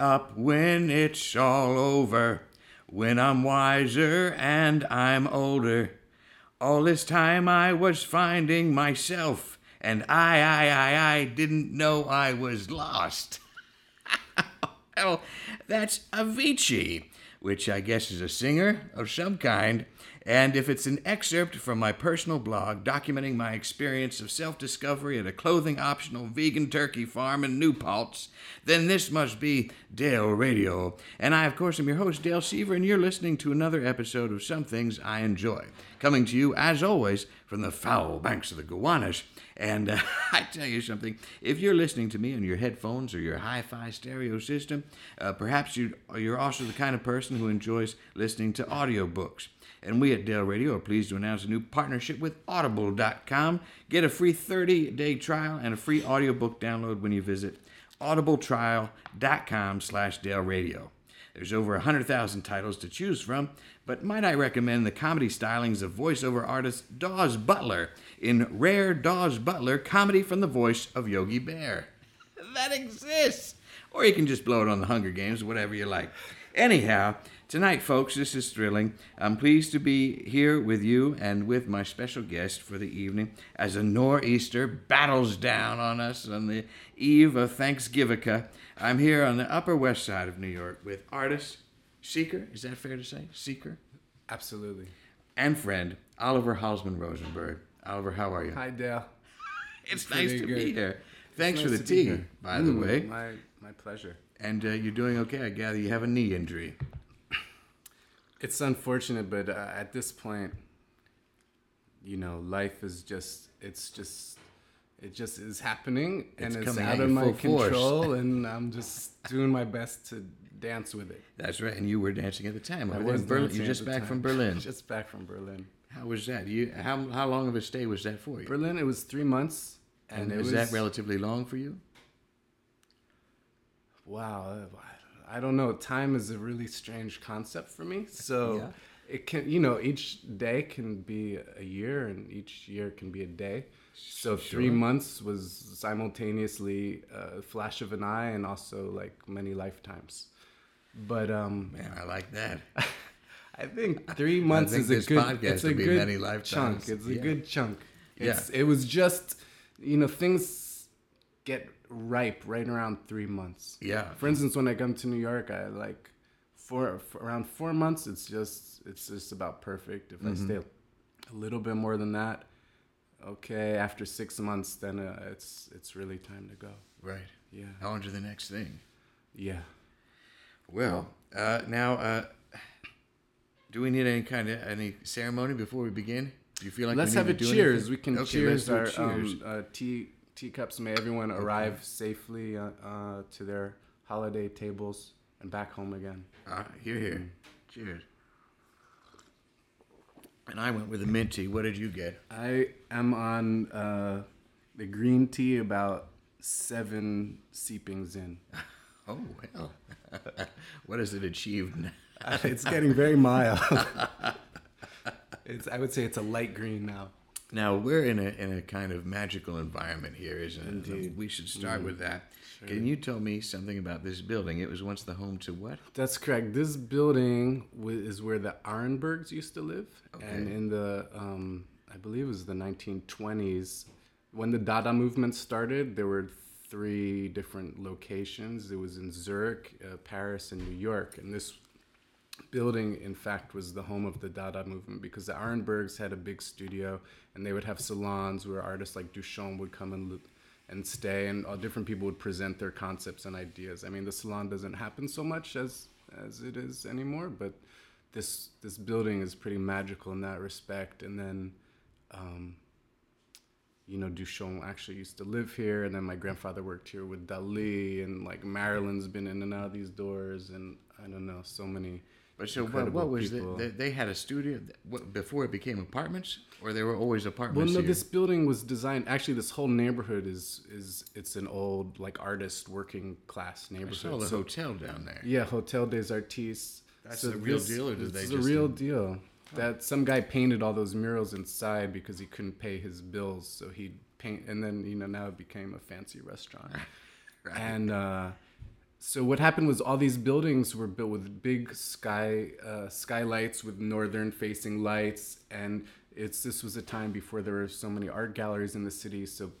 Up when it's all over, when I'm wiser and I'm older. All this time I was finding myself, and I, I, I, I didn't know I was lost. well, that's Avicii, which I guess is a singer of some kind. And if it's an excerpt from my personal blog documenting my experience of self discovery at a clothing optional vegan turkey farm in New Paltz, then this must be Dale Radio. And I, of course, am your host, Dale Seaver, and you're listening to another episode of Some Things I Enjoy. Coming to you, as always, from the foul banks of the Gowanus. And uh, I tell you something, if you're listening to me on your headphones or your hi fi stereo system, uh, perhaps you, you're also the kind of person who enjoys listening to audiobooks. And we at Dale Radio are pleased to announce a new partnership with Audible.com. Get a free 30 day trial and a free audiobook download when you visit audibletrial.com slash Dale Radio. There's over 100,000 titles to choose from, but might I recommend the comedy stylings of voiceover artist Daws Butler in Rare Daws Butler Comedy from the Voice of Yogi Bear. that exists! Or you can just blow it on the Hunger Games, whatever you like. Anyhow, tonight, folks, this is thrilling. I'm pleased to be here with you and with my special guest for the evening as a nor'easter battles down on us on the eve of Thanksgiving. I'm here on the Upper West Side of New York with artist, seeker, is that fair to say? Seeker? Absolutely. And friend, Oliver Halsman Rosenberg. Oliver, how are you? Hi, Dale. it's Pretty nice to good. be here. Thanks Nice for the tea, by the Mm, way. My, my pleasure. And uh, you're doing okay. I gather you have a knee injury. It's unfortunate, but uh, at this point, you know, life is just, it's just, it just is happening and It's it's, coming out of my full force. control, and I'm just doing my best to dance with it. That's right. And you were dancing at the time. I was in Berlin. You're just back time. from Berlin. Just back from Berlin. How was that? You how how long of a stay was that for you? Berlin, it was three months, and, and it was was that relatively long for you? Wow, uh, I don't know. Time is a really strange concept for me. So Yeah. it can, you know, each day can be a year, and each year can be a day. So three Sure. months was simultaneously a flash of an eye, and also like many lifetimes. But um, Man, I like that. I think three months think is a good. It's a good many chunk. It's a Yeah. good chunk. Yeah. It was just, you know, things get ripe right around three months. Yeah. For instance, when I come to New York, I like four for around four months. It's just it's just about perfect. If I Mm-hmm. stay a little bit more than that, okay. After six months, then uh, it's it's really time to go. Right. Yeah, On to the next thing. yeah. Well, uh, now, uh, do we need any kind of any ceremony before we begin? Do you feel like let's we need have to a do cheers. anything? We can Okay, cheers let's do a our cheers. Um, uh, tea teacups. May everyone arrive safely uh, uh, to their holiday tables and back home again. Uh, here, here. Mm. Cheers. And I went with a mint tea. What did you get? I am on uh, the green tea about seven seepings in. Oh well. what has it achieved? now? it's getting very mild. it's I would say it's a light green now. Now we're in a in a kind of magical environment here, isn't it? Indeed. We should start with that. Can you tell me something about this building? It was once the home to what? That's correct. This building is where the Arensbergs used to live, okay. and in the um, I believe it was the 1920s when the Dada movement started. There were three different locations. It was in Zurich, uh, Paris, and New York, and this building, in fact, was the home of the Dada movement because the Arensbergs had a big studio and they would have salons where artists like Duchamp would come and and stay, and all different people would present their concepts and ideas. I mean, the salon doesn't happen so much as as it is anymore, but this this building is pretty magical in that respect. And then. Um, you know, Duchamp actually used to live here, and then my grandfather worked here with Dali, and like Marilyn's been in and out of these doors, and I don't know, so many. But so what, what was people. it? They, they had a studio what, before it became apartments, or they were always apartments. Well, no, this building was designed. Actually, this whole neighborhood is is it's an old like artist working class neighborhood. I saw the So- hotel down there. Yeah, Hotel des Artistes. That's the real deal, or did they just a real do- deal. That some guy painted all those murals inside because he couldn't pay his bills, so he'd paint, and then you know now it became a fancy restaurant. Right. And uh, so what happened was all these buildings were built with big sky uh, skylights with northern facing lights. And it's this was a time before there were so many art galleries in the city. So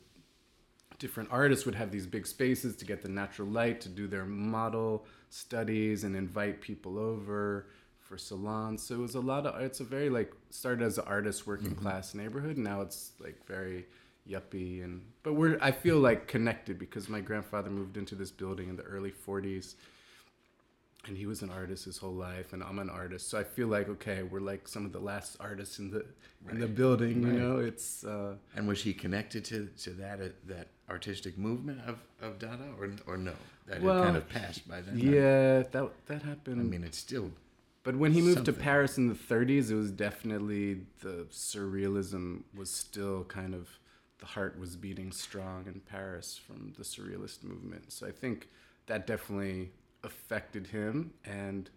different artists would have these big spaces to get the natural light to do their model studies and invite people over for salons. So it was a lot of it's a very like started as an artist working class neighborhood. Now it's like very yuppie and but we're I feel like connected because my grandfather moved into this building in the early 40s and he was an artist his whole life and I'm an artist so I feel like okay we're like some of the last artists in the in the building Right. you know it's uh And was he connected to, to that uh, that artistic movement of, of Dada or or no? That Well, had kind of passed by then. yeah that that happened I mean, it's still But when he moved Something. to Paris in the 30s, it was definitely the surrealism was still kind of the heart was beating strong in Paris from the surrealist movement. So I think that definitely affected him. And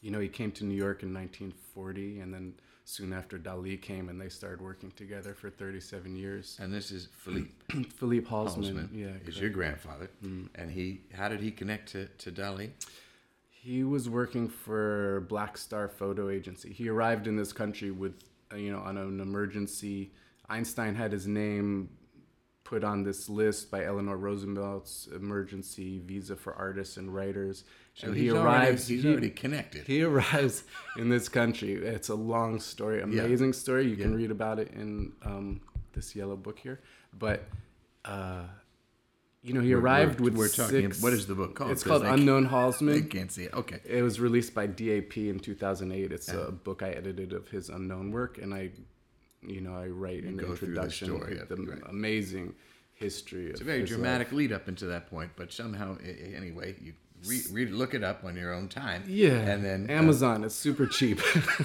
you know, he came to New York in 1940, and then soon after Dali came, and they started working together for 37 years. and this is Philippe Philippe Halsman, Halsman, yeah, is correct. your grandfather, mm-hmm. and he how did he connect to to Dali? He was working for Black Star Photo Agency. He arrived in this country with, you know, on an emergency. Einstein had his name put on this list by Eleanor Roosevelt's emergency visa for artists and writers. So and he already, arrives. he's he, already connected. he arrives in this country. It's a long story, amazing story. You can read about it in um, this yellow book here. But uh, you know, he We're- arrived we're- with we're talking- six. what is the book called? It's called they Unknown They Halsman. can't see it. Okay. It was released by DAP in 2008. It's a book I edited of his unknown work, and I, you know, I write in the the introduction the it, right. amazing history. It's a very dramatic lead up into that point, but somehow, anyway, you read, read, look it up on your own time. Yeah, and then uh, Amazon is super cheap.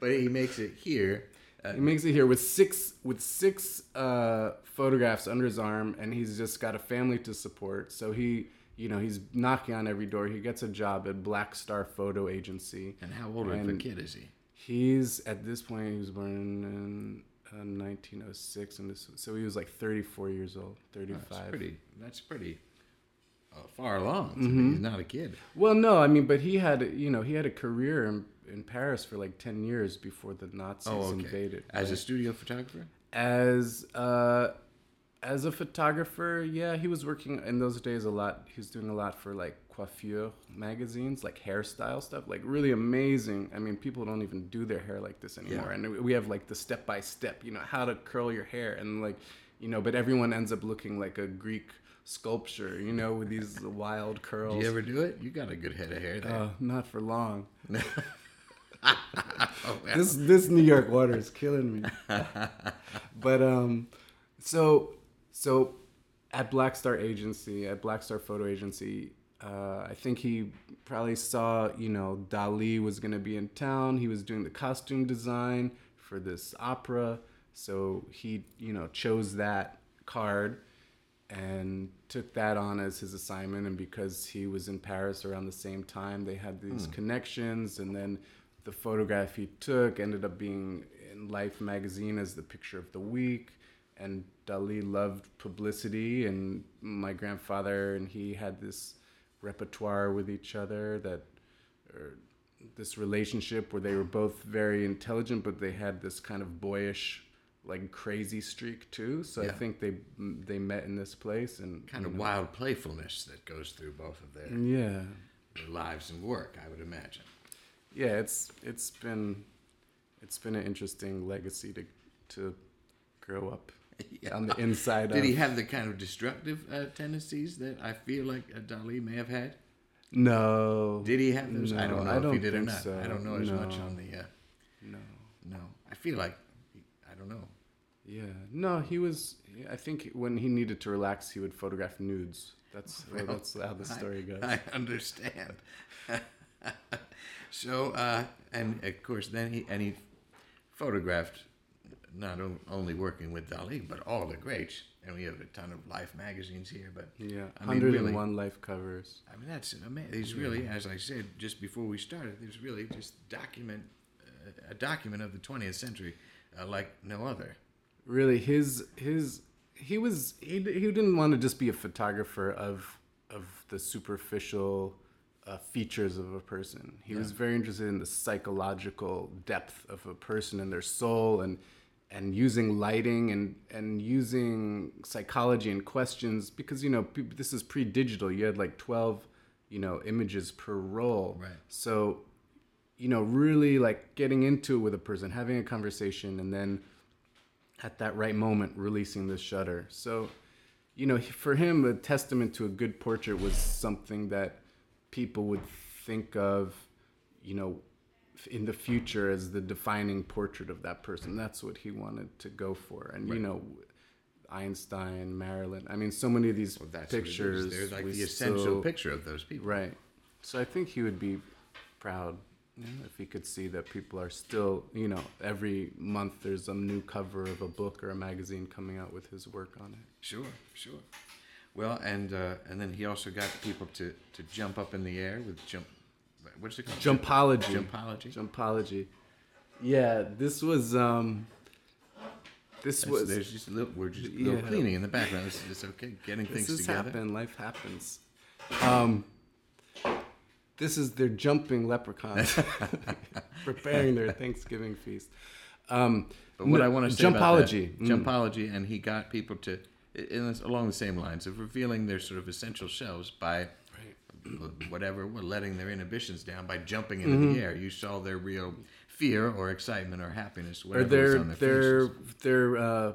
but he makes it here. Uh, he makes it here with six with six uh, photographs under his arm, and he's just got a family to support. So he, you know, he's knocking on every door. He gets a job at Black Star Photo Agency. and how old of a kid is he? He's at this point he was born in uh, 1906, and this so he was like 34 years old, 35. That's pretty. That's pretty uh, far along. Mm-hmm. He's not a kid. Well, no, I mean, but he had you know he had a career in, in Paris for like 10 years before the Nazis Oh, okay. invaded. As a studio photographer. as uh, as a photographer, yeah, he was working in those days a lot. He was doing a lot for like coiffure magazines, like hairstyle stuff, like really amazing. I mean, people don't even do their hair like this anymore, Yeah. and we have like the step by step, you know, how to curl your hair, and like, you know, but everyone ends up looking like a Greek sculpture, you know, with these wild curls. Do you ever do it? You got a good head of hair there. Uh, not for long. oh, this this New York water is killing me. but um, so so at Black Star Agency, at Black Star Photo Agency, uh, I think he probably saw you know Dali was gonna be in town. He was doing the costume design for this opera, so he you know chose that card and took that on as his assignment. And because he was in paris around the same time they had these connections. And then the photograph he took ended up being in life magazine as the picture of the week and dali loved publicity and my grandfather and he had this repertoire with each other that or this relationship where they were both very intelligent but they had this kind of boyish like crazy streak too so i think they they met in this place and kind of know, wild playfulness that goes through both of their, yeah their lives and work. I would imagine. yeah it's it's been it's been an interesting legacy to to grow up Yeah. on the inside Did of he have the kind of destructive uh, tendencies that I feel like Dali may have had? no Did he have those? I don't know I if he don't did or not. so. I don't know as much on the. Uh, no no, I feel like I don't know. yeah no he was i think when he needed to relax he would photograph nudes that's well, that's how the I- story goes I understand. so, uh, and of course, then he and he photographed not on- only working with Dali, but all the greats. And we have a ton of Life magazines here, but Yeah, I mean, really- 101 life covers. I mean that's amazing. There's really, as I said just before we started, there's really just document uh, a document of the 20th century uh, like no other. Really, his his he was he, he didn't want to just be a photographer of of the superficial uh, features of a person. He was very interested in the psychological depth of a person and their soul and and using lighting and and using psychology and questions because you know this is pre-digital. You had like 12 you know images per roll. Right. So you know really like getting into it with a person, having a conversation and then at that right moment releasing the shutter. So, you know, for him, a testament to a good portrait was something that people would think of, you know, in the future as the defining portrait of that person. That's what he wanted to go for. And, you know, Einstein, Marilyn, I mean, so many of these Well, that's what it is. pictures. There's like the essential still- picture of those people. Right. So I think he would be proud you know, if he could see that people are still, you know, every month there's a new cover of a book or a magazine coming out with his work on it. Sure, sure. Well, and uh, and then he also got people to, to jump up in the air with jump. What's it called? Jumpology. Jumpology. Jumpology. Yeah, this was um this That's- was there's just a little, we're just a little Yeah. cleaning in the background. It's, it's okay, getting this things together. happened, life happens. Um this is their jumping leprechauns preparing their Thanksgiving feast. Um But what no, I want to say about that, jumpology. Mm. jumpology, and he got people to, in this, along the same lines of revealing their sort of essential selves by whatever, well, letting their inhibitions down by jumping into Mm-hmm. the air. You saw their real fear or excitement or happiness, or whatever was their on their their faces. their uh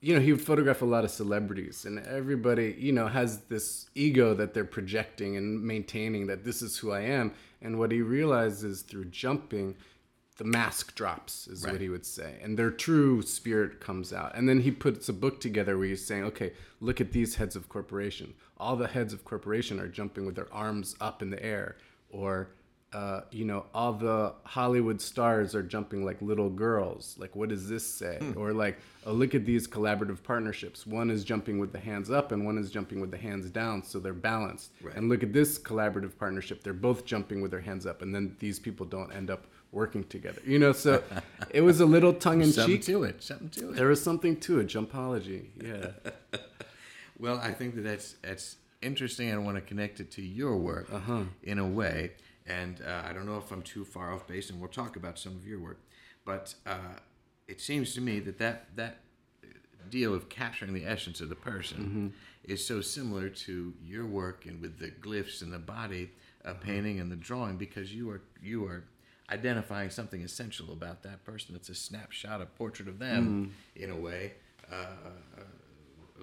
you know he would photograph a lot of celebrities and everybody you know has this ego that they're projecting and maintaining that this is who i am and what he realizes through jumping the mask drops is Right. what he would say and their true spirit comes out and then he puts a book together where he's saying okay look at these heads of corporation all the heads of corporation are jumping with their arms up in the air or uh, you know, all the Hollywood stars are jumping like little girls. Like, what does this say? Hmm. Or like, oh, look at these collaborative partnerships. One is jumping with the hands up, and one is jumping with the hands down, so they're balanced. Right. And look at this collaborative partnership. They're both jumping with their hands up, and then these people don't end up working together. You know, so it was a little tongue in Something cheek. to it. Something to it. There was something to it. Jumpology. Yeah. Well, I think that that's that's interesting. I want to connect it to your work Uh-huh. in a way. And uh, I don't know if I'm too far off base, and we'll talk about some of your work. But uh, it seems to me that that that deal of capturing the essence of the person Mm-hmm. is so similar to your work and with the glyphs and the body, uh, painting and the drawing, because you are you are identifying something essential about that person. It's a snapshot, a portrait of them, Mm-hmm. in a way, uh, uh,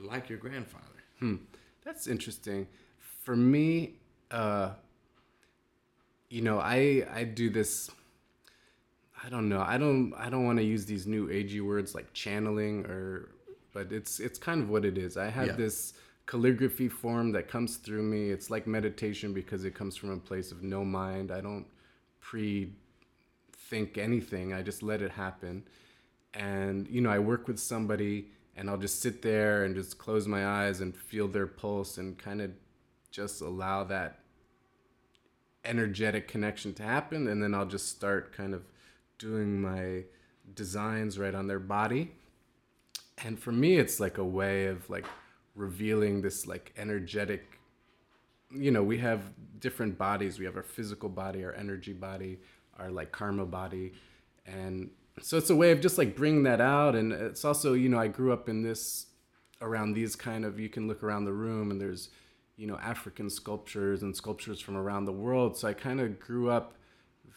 like your grandfather. Hmm. That's interesting. For me, uh, you know, I I do this. I don't know. I don't I don't want to use these new agey words like channeling or, but it's it's kind of what it is. I have Yeah. this calligraphy form that comes through me. It's like meditation because it comes from a place of no mind. I don't pre think anything. I just let it happen. And you know, I work with somebody and I'll just sit there and just close my eyes and feel their pulse and kind of just allow that energetic connection to happen and then I'll just start kind of doing my designs right on their body. And for me it's like a way of like revealing this like energetic you know, we have different bodies. We have our physical body, our energy body, our like karma body. And so it's a way of just like bringing that out. And it's also, you know, I grew up in this around these kind of, you can look around the room and there's, you know, African sculptures and sculptures from around the world. So I kind of grew up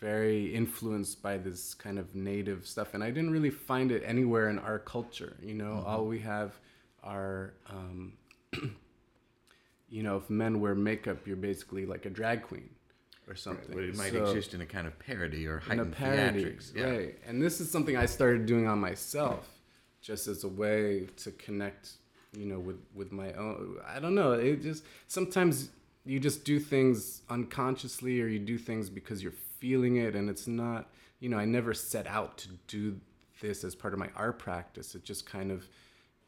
very influenced by this kind of native stuff. And I didn't really find it anywhere in our culture. You know, all we have are, um, you know, if men wear makeup, you're basically like a drag queen or something. But it might So- exist in a kind of parody or in a heightened parody, theatrics. Yeah. right? And this is something I started doing on myself, just as a way to connect, you know, with with my own. I don't know. It just sometimes you just do things unconsciously, or you do things because you're feeling it, and it's not. You know, I never set out to do this as part of my art practice. It just kind of,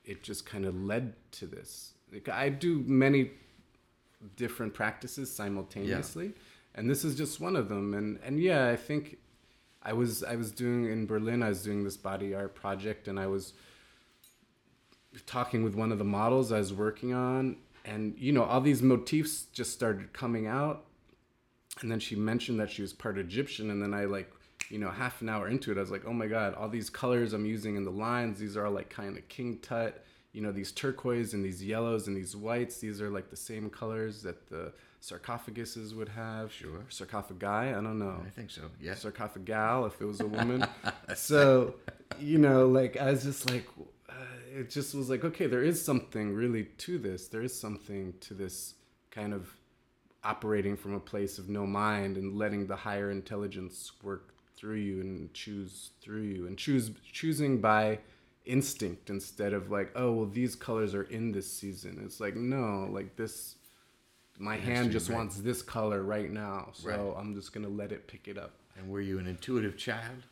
it just kind of led to this. Like I do many different practices simultaneously and this is just one of them and and yeah i think i was i was doing in berlin i was doing this body art project and i was talking with one of the models I was working on, and you know, all these motifs just started coming out. And then she mentioned that she was part Egyptian, and then I like, you know, half an hour into it, I was like, oh my god, all these colors I'm using in the lines, these are all like kind of king tut. You know, these turquoise and these yellows and these whites, these are like the same colors that the sarcophaguses would have. Sure. Sarcophagi, I don't know I think so. Yes. sarcophagal if it was a woman. so, you know, like I was just like, uh, it just was like, okay, there is something really to this. There is something to this kind of operating from a place of no mind and letting the higher intelligence work through you and choose through you and choose choosing by instinct instead of like, oh, well, these colors are in this season. It's like, no, like this. My hand true, just right. wants this color right now, so Right. I'm just gonna let it pick it up. And were you an intuitive child?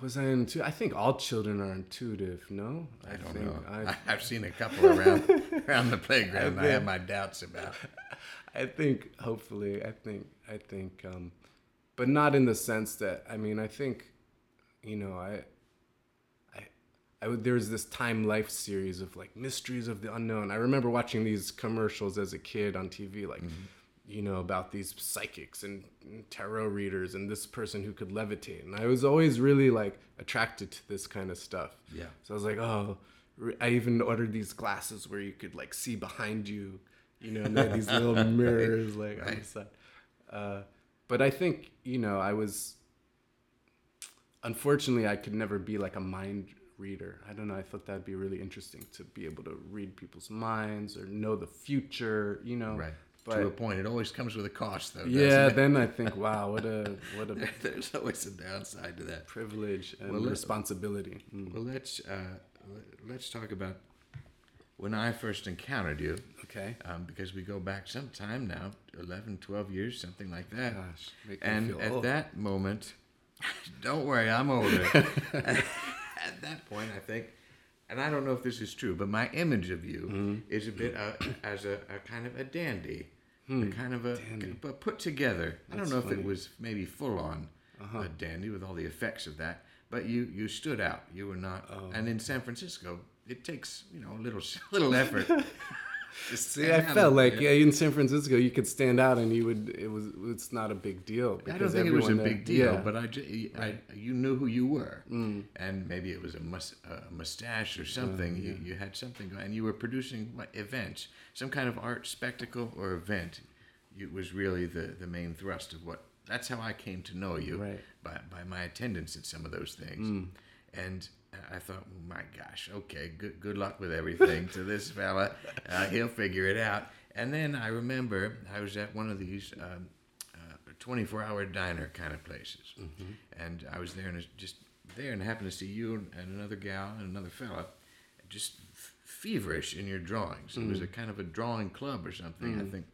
Was I intuitive? I think all children are intuitive. No, I don't think know. I, I, have seen a couple around around the playground. I, I have my doubts about. I think hopefully, I think, I think, um, but not in the sense that I mean, I think, you know, I, I, I would, there was this Time Life series of like mysteries of the unknown. I remember watching these commercials as a kid on TV, like. You know about these psychics and tarot readers and this person who could levitate, and I was always really like attracted to this kind of stuff. Yeah. So I was like, oh, I even ordered these glasses where you could like see behind you, you know, and they had these little mirrors like on the side. Uh, but I think you know I was. Unfortunately, I could never be like a mind reader. I don't know. I thought that'd be really interesting to be able to read people's minds or know the future. You know. Right. But to a point, it always comes with a cost, though. yeah, it? then I think, wow, what a what a there's always a downside to that. privilege and Well, responsibility. Mm. Well, let's uh, let- let's talk about when I first encountered you, Okay. um, because we go back some time now, 11, 12 years, something like that. Gosh, make me and at old. that moment, don't worry, I'm older. At that point, I think, and I don't know if this is true, but my image of you Mm-hmm. is a bit uh, as a, a kind of a dandy, a kind of a Hmm. dandy. but put together. I don't know if funny. Uh-huh. it was maybe full on a dandy with all the effects of that, but you you stood out. You were not, Oh. and in San Francisco, it takes you know a little little effort. See, I felt like yeah, in San Francisco, you could stand out, and you would. It was. It's not a big deal. I don't because think it was a everyone big deal, yeah. Mm. but I, I, you knew who you were, and maybe it was a, a mustache or something. You, you had something, going, and you were producing what, events, some kind of art spectacle or event. It was really the, the main thrust of what. That's how I came to know you Right. by by my attendance at some of those things, and. I thought, oh my gosh, okay, good good luck with everything to this fella. Uh, he'll figure it out. And then I remember I was at one of these um, uh, 24 hour diner kind of places. And I was there and just there and happened to see you and, another gal and another fella just f- feverish in your drawings. It was a kind of a drawing club or something, I think.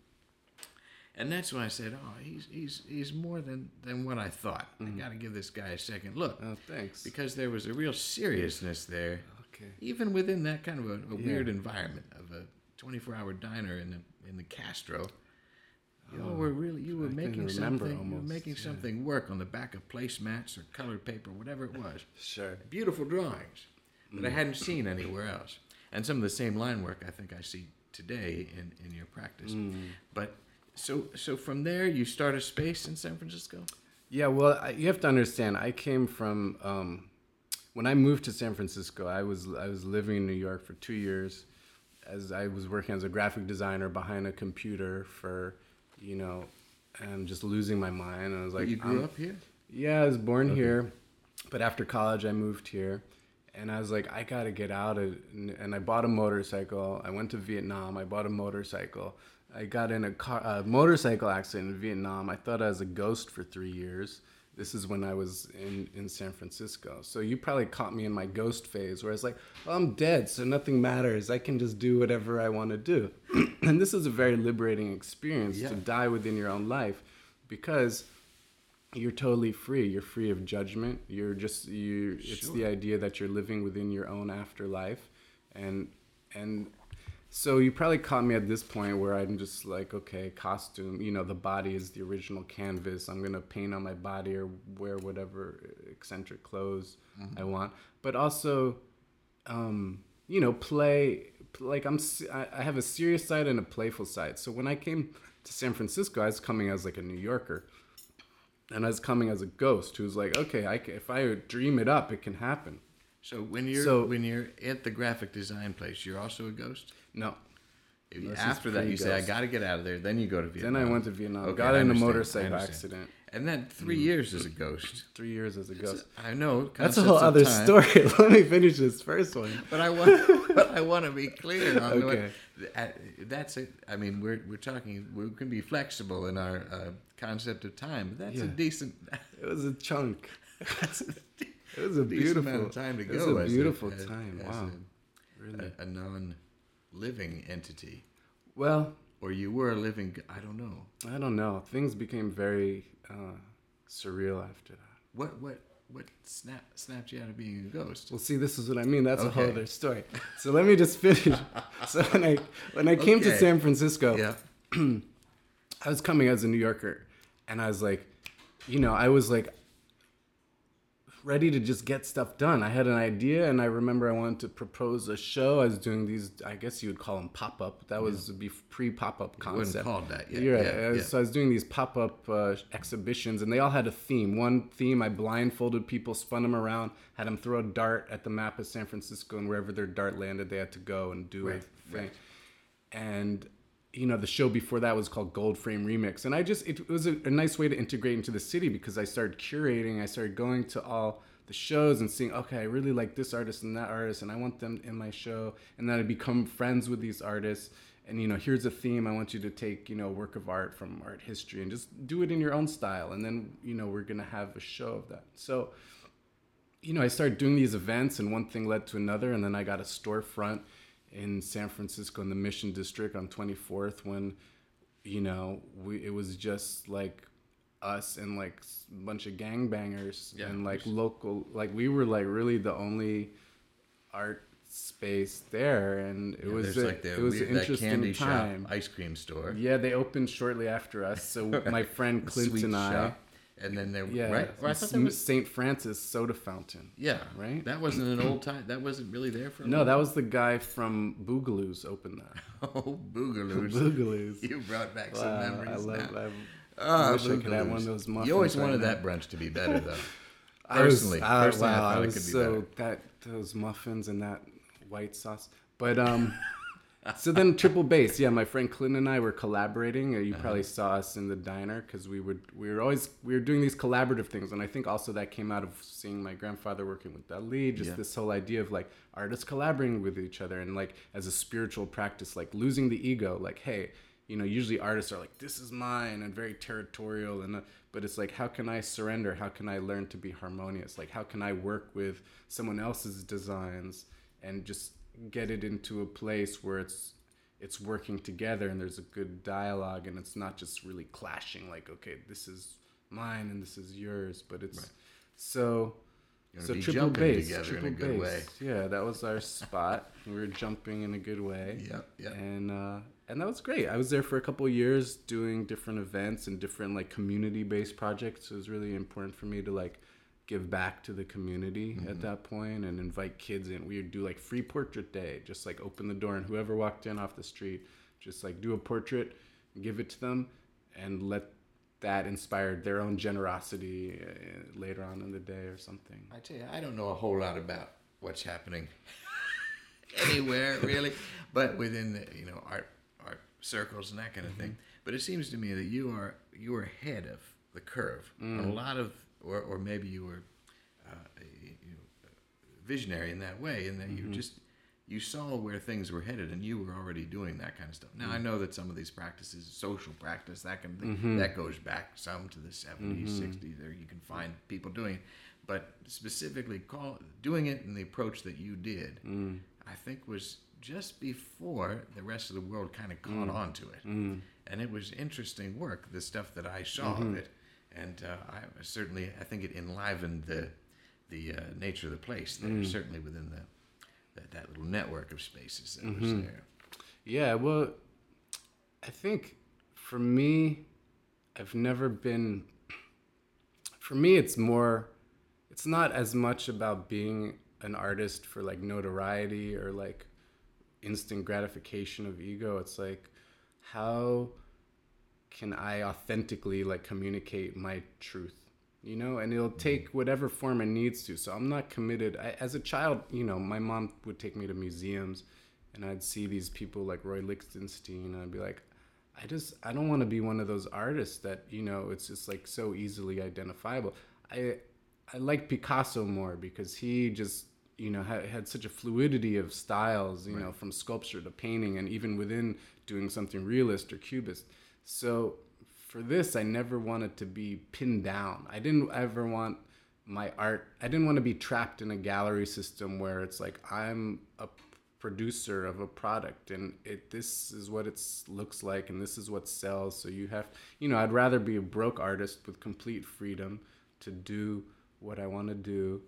And that's when I said, "Oh, he's he's he's more than than what I thought. I got to give this guy a second look Oh, thanks. because there was a real seriousness there, Okay. even within that kind of a, a weird environment of a 24-hour diner in the in the Castro. You know, were really you were I making something. you were making yeah. something work on the back of placemats or colored paper, whatever it was. Sure. Beautiful drawings that Mm. I hadn't seen anywhere else, and some of the same line work I think I see today in in your practice. Mm. But so so from there you start a space in San Francisco. Yeah, well, I- you have to understand. I came from um, when I moved to San Francisco. I was I was living in New York for two years, as I was working as a graphic designer behind a computer for, you know, and just losing my mind. And I was like, you grew I'm- up here. Yeah, I was born here, but after college I moved here, and I was like, I gotta get out of. And I bought a motorcycle. I went to Vietnam. I bought a motorcycle. I got in a car, a motorcycle accident in Vietnam. I thought I was a ghost for three years. This is when I was in, in San Francisco. So you probably caught me in my ghost phase where I was like, well, I'm dead, so nothing matters. I can just do whatever I want to do. and this is a very liberating experience Yeah. to die within your own life because you're totally free. You're free of judgment. You're just you. It's the idea that you're living within your own afterlife, and and so you probably caught me at this point where I'm just like, okay, costume. You know, the body is the original canvas. I'm gonna paint on my body or wear whatever eccentric clothes I want. But also, um, you know, play like I'm I I have a serious side and a playful side. So when I came to San Francisco, I was coming as like a New Yorker, and I was coming as a ghost who's like, okay, I can, if I dream it up, it can happen. So when you're So- when you're at the graphic design place, you're also a ghost. No. After that, you say, "I got to get out of there." Then you go to Vietnam. Then I went to Vietnam, Okay, got I in a motorcycle accident. and then 3 years as a ghost. Three years as a ghost. I know. That's a whole other time, story. Let me finish this first one. But I want, but I want to be clear on Okay. what. That's it. I mean, we're we're talking. We can be flexible in our uh, concept of time. That's a decent. It was a chunk. It was a beautiful amount of time to go. it was a beautiful as- time. as Wow. a- Really. a, a non-living entity, Well, or you were a living. I don't know. I don't know. Things became very uh, surreal after that. What what what snap snapped you out of being a ghost? Well, see, this is what I mean. That's a whole other story. So let me just finish. so when I when I came to San Francisco, Yeah. I was coming as a New Yorker, and I was like, you know, I was like ready to just get stuff done. I had an idea, and I remember I wanted to propose a show. I was doing these, I guess you would call them pop up. That was be pre pop up concept. called that yet. Right. Yeah, yeah. So I was doing these pop up uh, exhibitions, and they all had a theme. One theme, I blindfolded people, spun them around, had them throw a dart at the map of San Francisco, and wherever their dart landed, they had to go and do Right, a thing. right. And you know, the show before that was called Gold Frame Remix, and I just it was a, a nice way to integrate into the city because I started curating. I started going to all the shows and seeing, okay, I really like this artist and that artist, and I want them in my show, and then I become friends with these artists. And you know here's a theme. I want you to take you know work of art from art history and just do it in your own style. And then you know we're gonna have a show of that. So you know i started doing these events and one thing led to another. And then i got a storefront in san francisco in the mission district on 24th when you know we it was just like us and like a bunch of gangbangers Yeah, and like local like we were like really the only art space there and it Yeah, was a, like the it was weird- an interesting candy time shop ice cream store. yeah they opened shortly after us so my friend clint and i shop. And then there, yeah right? Or I thought that was, st francis soda fountain yeah, right? That wasn't an old time. That wasn't really there for. a no long that was the guy from boogaloo's opened that Oh, Boogaloos. boogaloo's You brought back some memories i love now. I Ah, wish I could have one of those muffins You always wanted now. that brunch to be better, though. I was- Personally, I- personally, I wow, thought I it was could be so better. that those muffins and that white sauce. But um, so then Triple Base. Yeah, my friend Clint and I were collaborating. You Uh-huh. probably saw us in the diner because we would we were always we were doing these collaborative things, and I think also that came out of seeing my grandfather working with Dali. Just Yeah. this whole idea of like artists collaborating with each other, and like as a spiritual practice, like losing the ego. Like, hey, you know, usually artists are like, this is mine, and very territorial, and uh, but it's like, how can I surrender? How can I learn to be harmonious? Like, how can I work with someone else's designs and just get it into a place where it's it's working together and there's a good dialogue and it's not just really clashing like okay this is mine and this is yours but it's so so Triple Base together triple in a good bass. way. yeah that was our spot we were jumping in a good way yeah yep. and uh and that was great i was there for a couple of years doing different events and different like community based projects it was really important for me to like give back to the community Mm-hmm. at that point and invite kids in we would do like free portrait day just like open the door and whoever walked in off the street just like do a portrait give it to them and let that inspire their own generosity uh, later on in the day or something I tell you, I don't know a whole lot about what's happening anywhere really, but within the you know art art circles and that kind of thing. Mm-hmm. But it seems to me that you are you are ahead of the curve Mm. a lot of, or or maybe you were uh, you know, visionary in that way, in that Mm-hmm. you just you saw where things were headed and you were already doing that kind of stuff. Now Mm. I know that some of these practices, social practice, that thing, Mm-hmm. that goes back some to the 70s, 60s, or you can find people doing it. But specifically call doing it in the approach that you did, Mm. I think was just before the rest of the world kind of Mm. caught on to it. And it was interesting work, the stuff that I saw Mm-hmm. of it. And uh, I certainly, I think it enlivened the the uh, nature of the place there, Mm. certainly within the that, that little network of spaces that Mm-hmm. there. Yeah, well, I think for me, I've never been. For me, it's more. It's not as much about being an artist for like notoriety or like instant gratification of ego. It's like how can I authentically like communicate my truth? You know, and it'll take whatever form it needs to. So I'm not committed. I, as a child, you know, my mom would take me to museums and I'd see these people like Roy Lichtenstein and I'd be like, I just I don't want to be one of those artists that you know it's just like so easily identifiable. I I like Picasso more because he just you know had, had such a fluidity of styles you right. know from sculpture to painting and even within doing something realist or cubist. So for this I never wanted to be pinned down. I didn't ever want my art I didn't want to be trapped in a gallery system where it's like I'm a producer of a product and it this is what it looks like and this is what sells so you have you know i'd rather be a broke artist with complete freedom to do what i want to do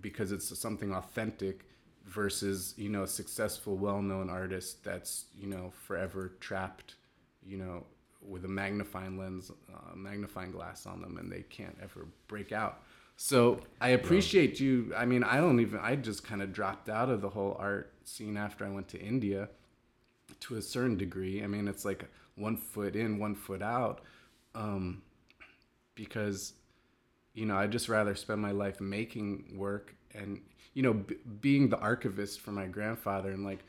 because it's something authentic versus you know a successful well-known artist that's you know forever trapped you know with a magnifying lens uh, magnifying glass on them and they can't ever break out so I appreciate yeah. you. I mean, I don't even. I just kind of dropped out of the whole art scene after I went to India, to a certain degree. I mean, it's like one foot in, one foot out, um, because you know I just rather spend my life making work and you know b- being the archivist for my grandfather and like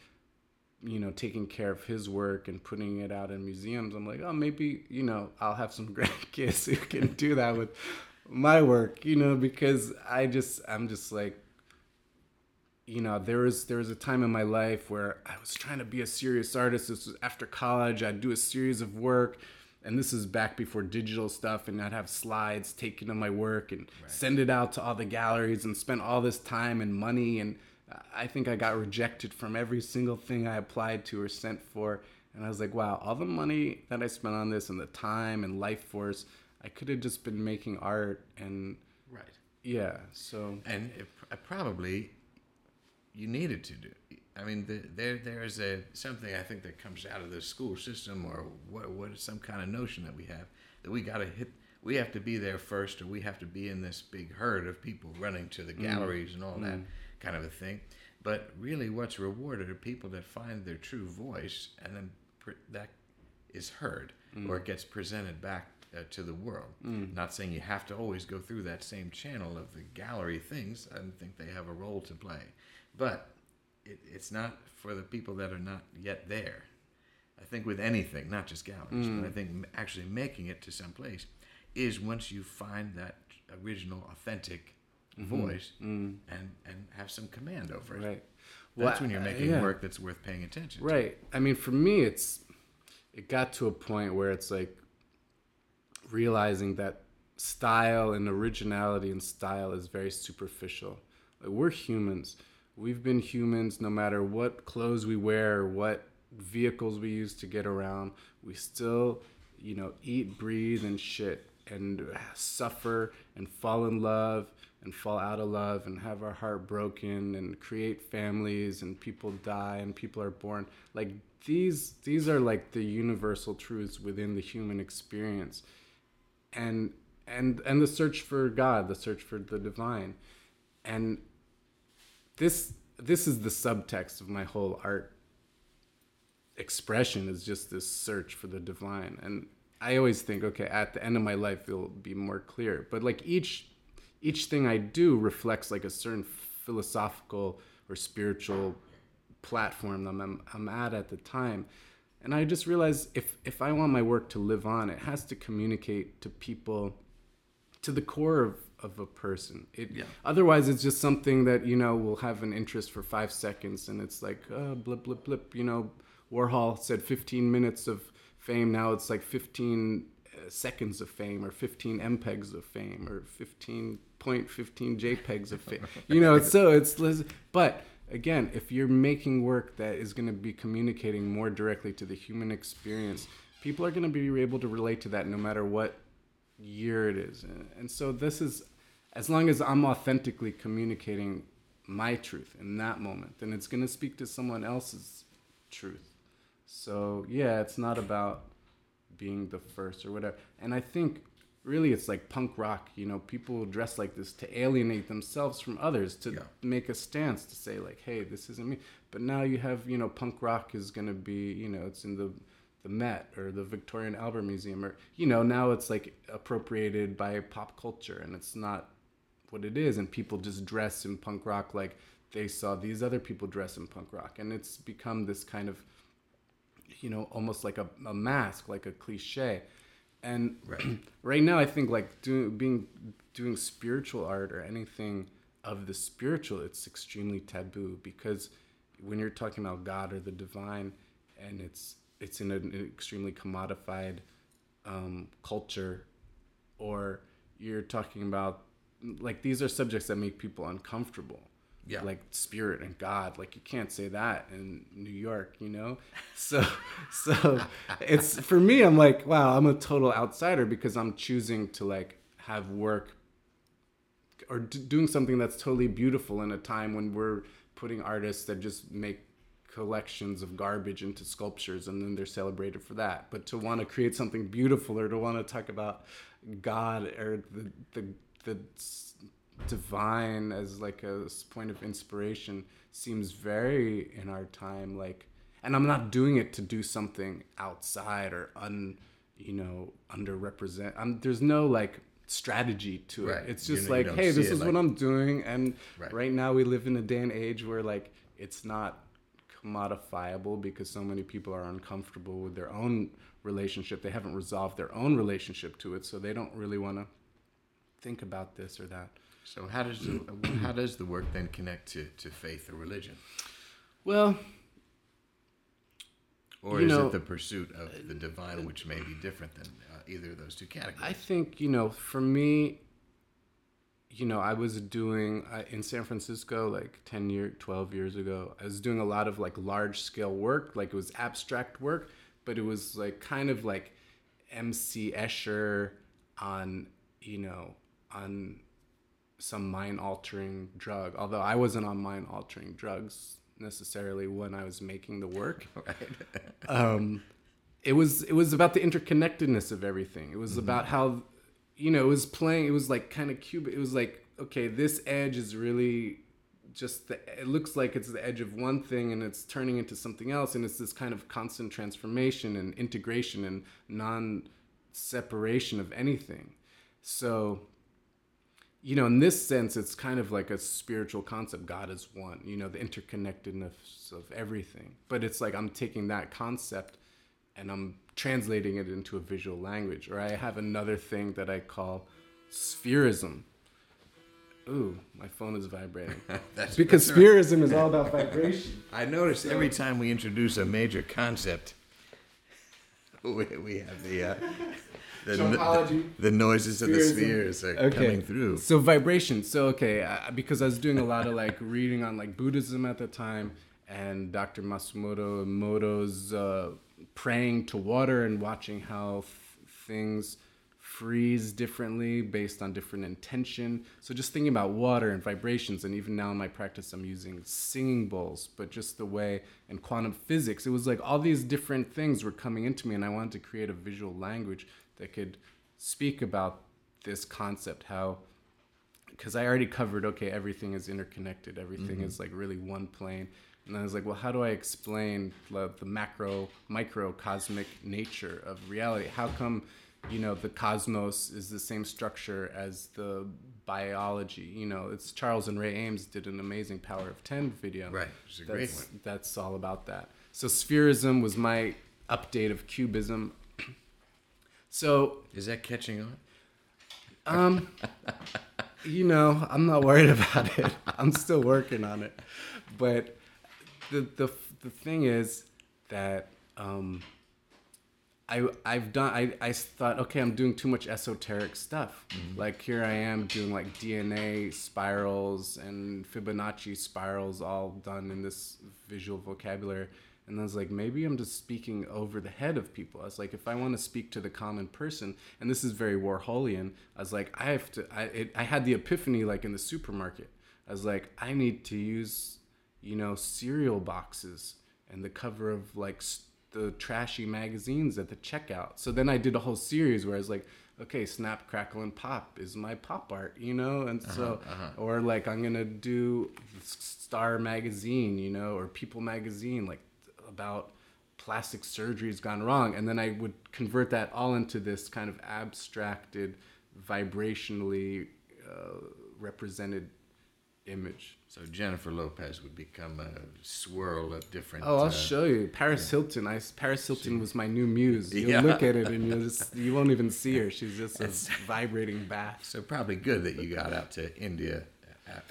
you know taking care of his work and putting it out in museums i'm like oh maybe you know i'll have some grandkids who can do that with my work, you know, because I just I'm just like you know, there was there was a time in my life where I was trying to be a serious artist. This was after college. I'd do a series of work, and this is back before digital stuff. And I'd have slides taken of my work and right. send it out to all the galleries, and spent all this time and money. And I think I got rejected from every single thing I applied to or sent for. And I was like, wow, all the money that I spent on this, and the time and life force I could have just been making art and right. Yeah. So and it, probably you needed to do. I mean, the, there there is a something I think that comes out of the school system or what what is some kind of notion that we have that we got to hit. We have to be there first, or we have to be in this big herd of people running to the mm. galleries mm. and all mm. that kind of a thing. But really, what's rewarded are people that find their true voice, and then pre- that is heard mm. or it gets presented back uh, to the world. Mm. Not saying you have to always go through that same channel of the gallery things. I think they have a role to play, but it, it's not for the people that are not yet there. I think with anything, not just galleries, mm. but I think actually making it to some place is once you find that original, authentic mm-hmm. voice mm. and and have some command over it. Right. That's well, when you're making uh, yeah. work that's worth paying attention. Right. To. I mean, for me, it's it got to a point where it's like realizing that style and originality and style is very superficial. Like we're humans. We've been humans no matter what clothes we wear, what vehicles we use to get around. We still, you know, eat, breathe, and shit and suffer and fall in love and fall out of love and have our heart broken and create families and people die and people are born. Like these these are like the universal truths within the human experience. And and and the search for God, the search for the divine, and this this is the subtext of my whole art expression is just this search for the divine. And i always think okay at the end of my life it'll be more clear but like each each thing i do reflects like a certain philosophical or spiritual platform that i'm, I'm at at the time and I just realized if if I want my work to live on, it has to communicate to people, to the core of, of a person. It, yeah. Otherwise, it's just something that you know will have an interest for five seconds, and it's like uh, blip blip blip. You know, Warhol said 15 minutes of fame. Now it's like 15 uh, seconds of fame, or 15 MPEGs of fame, or 15.15 JPEGs of fame. You know, it's so it's but again, if you're making work that is going to be communicating more directly to the human experience, people are going to be able to relate to that no matter what year it is. And so this is, as long as I'm authentically communicating my truth in that moment, then it's going to speak to someone else's truth. So yeah, it's not about being the first or whatever. And I think really it's like punk rock. You know, people dress like this to alienate themselves from others, to Yeah. make a stance, to say like, hey, this isn't me. But now you have, you know, punk rock is gonna be, you know, it's in the the Met or the Victoria and Albert Museum, or you know, now it's like appropriated by pop culture, and it's not what it is and people just dress in punk rock like they saw these other people dress in punk rock and it's become this kind of you know almost like a, a mask like a cliche and Right. right now i think like doing being doing spiritual art or anything of the spiritual it's extremely taboo because when you're talking about god or the divine and it's it's in an extremely commodified um, culture or you're talking about like these are subjects that make people uncomfortable Yeah. like spirit and god like you can't say that in new york you know so so it's for me i'm like wow i'm a total outsider because i'm choosing to like have work or d- doing something that's totally beautiful in a time when we're putting artists that just make collections of garbage into sculptures and then they're celebrated for that but to want to create something beautiful or to want to talk about god or the the, the divine as like a point of inspiration seems very in our time like and i'm not doing it to do something outside or un you know underrepresent i'm there's no like strategy to Right. it it's just know- you like hey this is like- what i'm doing and Right. right now we live in a day and age where like it's not commodifiable because so many people are uncomfortable with their own relationship they haven't resolved their own relationship to it so they don't really want to think about this or that So how does the, how does the work then connect to, to faith or religion, well or is know- it the pursuit of the divine, which may be different than uh, either of those two categories? I think you know, for me, you know, I was doing uh, in San Francisco like ten year, twelve years ago. I was doing a lot of like large scale work, like it was abstract work, but it was like kind of like M.C. Escher on you know on some mind altering drug. Although I wasn't on mind altering drugs necessarily when I was making the work um, it was it was about the interconnectedness of everything. It was about how you know it was playing. It was like kind of cube. It was like okay, this edge is really just the. It looks like it's the edge of one thing, and it's turning into something else, and it's this kind of constant transformation and integration and non separation of anything. So you know, in this sense, it's kind of like a spiritual concept. God is one, you know, the interconnectedness of everything. But it's like I'm taking that concept and I'm translating it into a visual language. Or I have another thing that I call spherism. Ooh, my phone is vibrating. That's because spherism is all about vibration. I notice every time we introduce a major concept, we, we have the uh, the, So the noises of the spheres are coming through. So vibration. So okay, uh, because I was doing a lot of like reading on like Buddhism at the time, and Dr. Masumoto Emoto's uh, praying to water and watching how th- things freeze differently based on different intention. So just thinking about water and vibrations, and even now in my practice, I'm using singing bowls, but just the way and quantum physics, it was like all these different things were coming into me, and I wanted to create a visual language that could speak about this concept, how because I already covered, okay, everything is interconnected, everything is mm-hmm. like really one plane. And I was like, well, how do I explain the, the macro, microcosmic nature of reality? How come, you know, the cosmos is the same structure as the biology? You know, it's Charles and Ray Eames did an amazing Power of 10 video. Right, it's a great that's, one. That's all about that. So spherism was my update of cubism. So Is that catching on? um, you know, I'm not worried about it. I'm still working on it, but the the the thing is that um, I I've done I I thought okay I'm doing too much esoteric stuff. Like here I am doing like DNA spirals and Fibonacci spirals all done in this visual vocabulary. And I was like, maybe I'm just speaking over the head of people. I was like, if I want to speak to the common person, and this is very Warholian, I was like, I have to. I it, I had the epiphany like in the supermarket. I was like, I need to use, you know, cereal boxes and the cover of like the trashy magazines at the checkout. So then I did a whole series where I was like, okay, snap, crackle, and pop is my pop art, you know, and Uh-huh, so or like I'm gonna do Star magazine, you know, or People magazine, like about plastic surgery's gone wrong, and then I would convert that all into this kind of abstracted, vibrationally uh, represented image. So Jennifer Lopez would become a swirl of different. Oh, I'll uh, show you. Paris Hilton. I Paris Hilton was my new muse. You'll Yeah. look at it and you'll just you won't even see her. She's just a vibrating bath. So probably good that you got out to India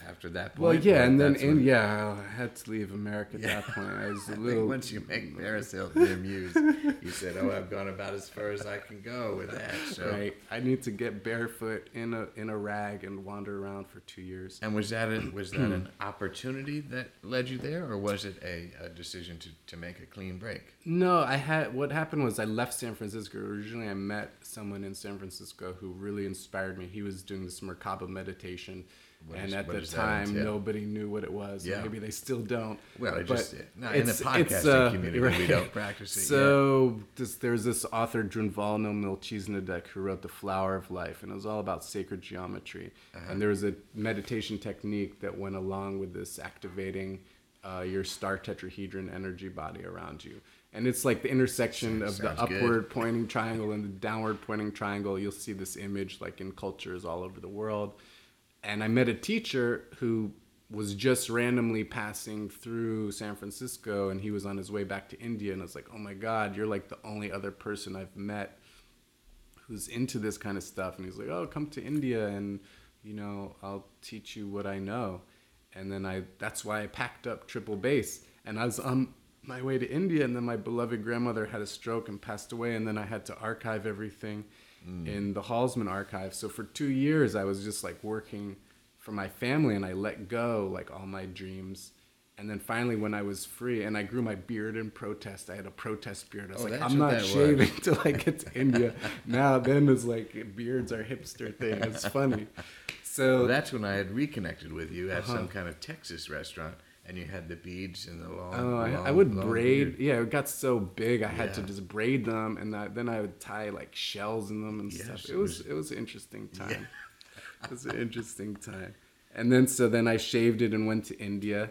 after that point. Well, yeah, and then when- yeah, I had to leave America at that point. I was a I think little. once you make Paris Hilton your muse, you said, "Oh, I've gone about as far as I can go with that." So, Right, I need to get barefoot in a in a rag and wander around for two years. and was that a, was that an opportunity that led you there, or was it a, a decision to, to make a clean break? No, I had what happened was I left San Francisco. Originally, I met someone in San Francisco who really inspired me. He was doing this Merkaba meditation, What and is- at the time, nobody knew what it was. Yeah. Maybe they still don't. Well, it just not in the podcasting uh, community we don't practice it. So this, there's this author Drunvalo Melchizedek who wrote The Flower of Life, and it was all about sacred geometry. Uh-huh. And there was a meditation technique that went along with this, activating uh, your star tetrahedron energy body around you. And it's like the intersection of the Sounds good. upward pointing triangle and the downward pointing triangle. You'll see this image like in cultures all over the world. And I met a teacher who was just randomly passing through San Francisco and he was on his way back to India. And I was like, oh my God, you're like the only other person I've met who's into this kind of stuff. And he's like, oh, come to India and, you know, I'll teach you what I know. And then I, that's why I packed up Triple Base. And I was on my way to India, and then my beloved grandmother had a stroke and passed away. And then I had to archive everything in the Halsman archive. So for two years, I was just like working for my family, and I let go like all my dreams. And then finally, when I was free, and I grew my beard in protest, I had a protest beard. I was Oh, like, I'm not was. shaving till I get to India. now, then it's like beards are hipster thing. It's funny. So Well, that's when I had reconnected with you at Uh-huh. some kind of Texas restaurant, and you had the beads and the long. Oh, I, long, I would braid. beard. Yeah, it got so big, I had to just braid them, and I, then I would tie like shells in them and Yes, stuff. it was it was an interesting time. it was an interesting time. And then so then I shaved it and went to India,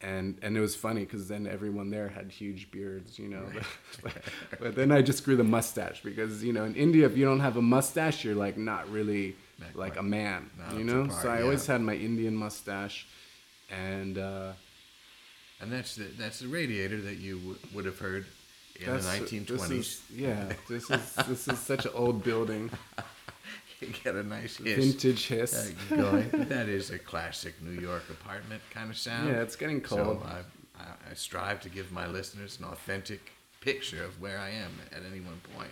and and it was funny because then everyone there had huge beards, you know. But, but then I just grew the mustache because you know in India if you don't have a mustache you're like not really like a man, not you know. par, so I yeah. always had my Indian mustache, and. uh And that's the that's the radiator that you w- would have heard in That's- the 1920s. This is, yeah, this is this is such an old building, you get a nice hiss vintage hiss. uh, going. that is a classic New York apartment kind of sound. Yeah, it's getting So cold. I, I, I strive to give my listeners an authentic picture of where I am at any one point.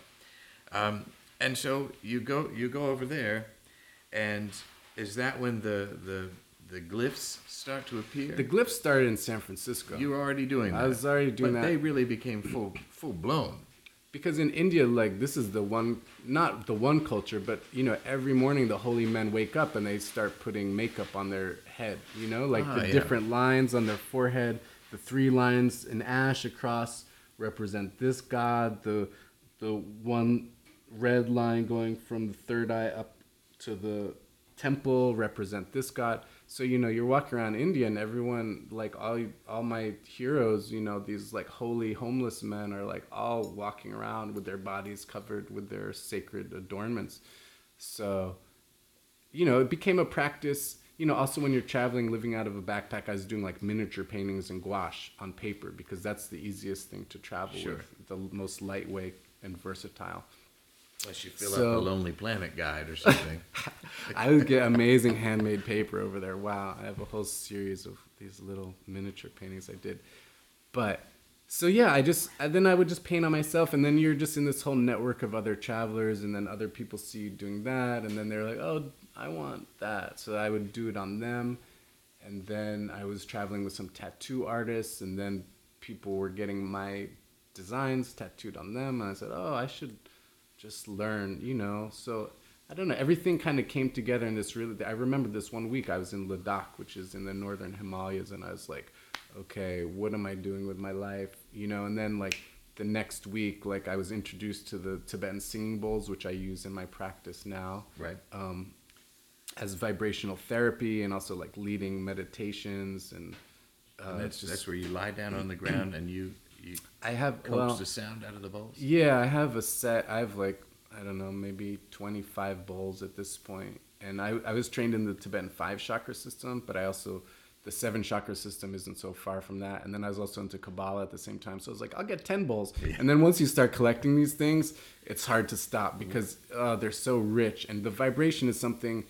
Um, and so you go you go over there, and is that when the the the glyphs start to appear? The glyphs started in San Francisco. you were already doing that. I was already doing but that. they really became full full blown. because in India, like this is the one, not the one culture, but you know, every morning the holy men wake up and they start putting makeup on their head. You know, like Ah, the yeah. different lines on their forehead. The three lines in ash across represent this god. The the one red line going from the third eye up to the temple represent this god. So you know, you're walking around India and everyone, like all all my heroes, you know, these like holy homeless men are like all walking around with their bodies covered with their sacred adornments. So, you know, it became a practice. You know, also when you're traveling, living out of a backpack, I was doing like miniature paintings and gouache on paper because that's the easiest thing to travel Sure. with, the most lightweight and versatile. Unless you fill So- up a Lonely Planet guide or something. I would get amazing handmade paper over there. Wow, I have a whole series of these little miniature paintings I did. But so yeah, I just then I would just paint on myself, and then you're just in this whole network of other travelers, and then other people see you doing that, and then they're like, oh, I want that, so I would do it on them, and then I was traveling with some tattoo artists, and then people were getting my designs tattooed on them, and I said, oh, I should just learn, you know. So I don't know. Everything kind of came together in this really. I remember this one week I was in Ladakh, which is in the northern Himalayas, and I was like, okay, what am I doing with my life, you know? And then like the next week, like I was introduced to the Tibetan singing bowls, which I use in my practice now. Right. Um, as vibrational therapy and also like leading meditations and. Uh, And that's just- that's where you lie down on the ground and you you I have coax well, the sound out of the bowls. Yeah, I have a set. I have like I don't know, maybe twenty five bowls at this point. And I I was trained in the Tibetan five chakra system, but I also the seven chakra system isn't so far from that. And then I was also into Kabbalah at the same time. So I was like, I'll get ten bowls. And then once you start collecting these things, it's hard to stop because uh, they're so rich, and the vibration is something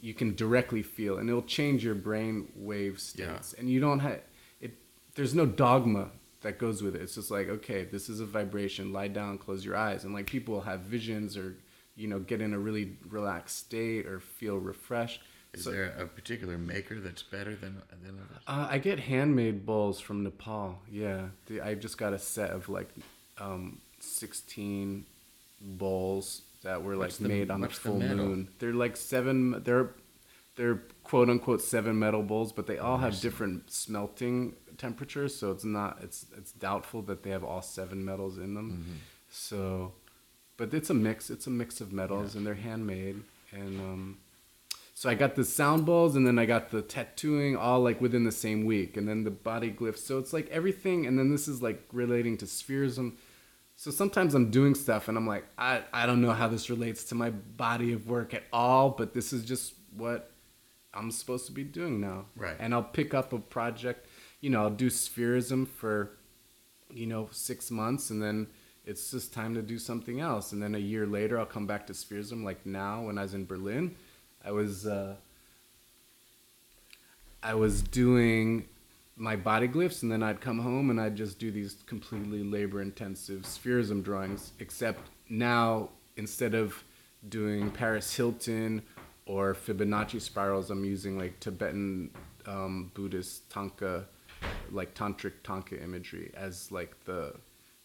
you can directly feel, and it'll change your brain wave states. And you don't have it. There's no dogma that goes with it. It's just like, okay, this is a vibration. Lie down, close your eyes, and like people have visions or, you know, get in a really relaxed state or feel refreshed. Is So- there a particular maker that's better than than others? Uh, I get handmade bowls from Nepal. Yeah, the, I just got a set of like um, sixteen bowls that were like the- made on the the full metal? moon. They're like seven. They're they're quote unquote seven metal bowls, but they all have different smelting temperatures, so it's not it's it's doubtful that they have all seven metals in them. Mm-hmm. So, but it's a mix. It's a mix of metals, and they're handmade. And um, so I got the sound balls, and then I got the tattooing, all like within the same week, and then the body glyphs. So it's like everything, and then this is like relating to spherism. So sometimes I'm doing stuff, and I'm like, I I don't know how this relates to my body of work at all, but this is just what I'm supposed to be doing now. Right. And I'll pick up a project. You know, I'll do spherism for you know, six months and then it's just time to do something else. And then a year later, I'll come back to Spherism. Like now, when I was in Berlin, I was, uh, I was doing my body glyphs and then I'd come home and I'd just do these completely labor intensive Spherism drawings. Except now, instead of doing Paris Hilton or Fibonacci spirals, I'm using like Tibetan um, Buddhist Tanka, like tantric Tanka imagery as like the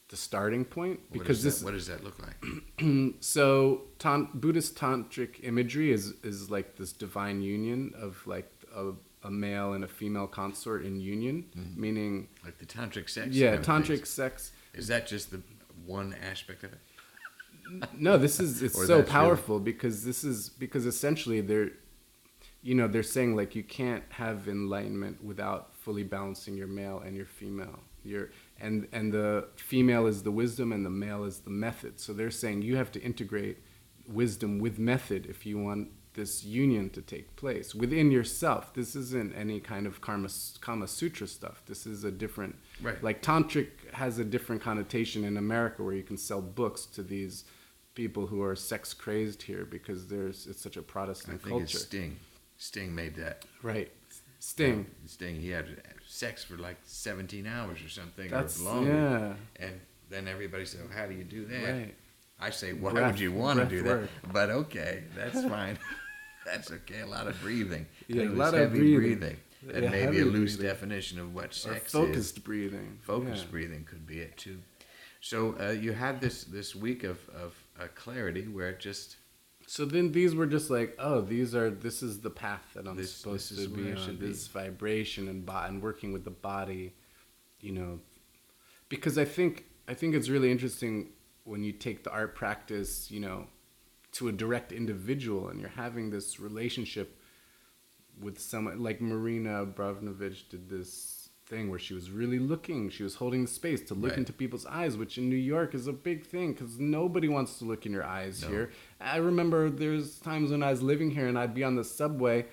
the starting point What because does this that, what does that look like? so tan- Buddhist tantric imagery is is like this divine union of like a, a male and a female consort in union, mm-hmm. meaning Like the tantric sex? yeah, tantric sex. Is that just the one aspect of it? No, this is it's so that's really- powerful because this is because essentially they're you know they're saying like you can't have enlightenment without fully balancing your male and your female your and and the female is the wisdom and the male is the method so they're saying you have to integrate wisdom with method if you want this union to take place within yourself this isn't any kind of karma kama sutra stuff this is a different Right. like tantric has a different connotation in america where you can sell books to these people who are sex crazed here because there's it's such a protestant I think culture it's Sting. Sting made that. right sting Sting, he had sex for like 17 hours or something, That's- or longer. yeah. And then everybody said, well, how do you do that? Right. I say, why Breath- would you want to do work. that? But okay, that's fine. that's okay. A lot of breathing. Yeah, a lot of heavy breathing. breathing. And Yeah, maybe heavy a loose breathing. definition of what or sex is. focused breathing Focused Yeah. breathing could be it too. So uh, you had this this week of of uh, clarity where it just so then these were just like oh these are this is the path that i'm This- supposed this to be on be. this vibration and bo- and working with the body you know because i think i think it's really interesting when you take the art practice you know to a direct individual and you're having this relationship with someone like Marina Abramovic did this thing where she was really looking, she was holding the space to look Right. into people's eyes, which in New York is a big thing because nobody wants to look in your eyes No. here. I remember there's times when I was living here and I'd be on the subway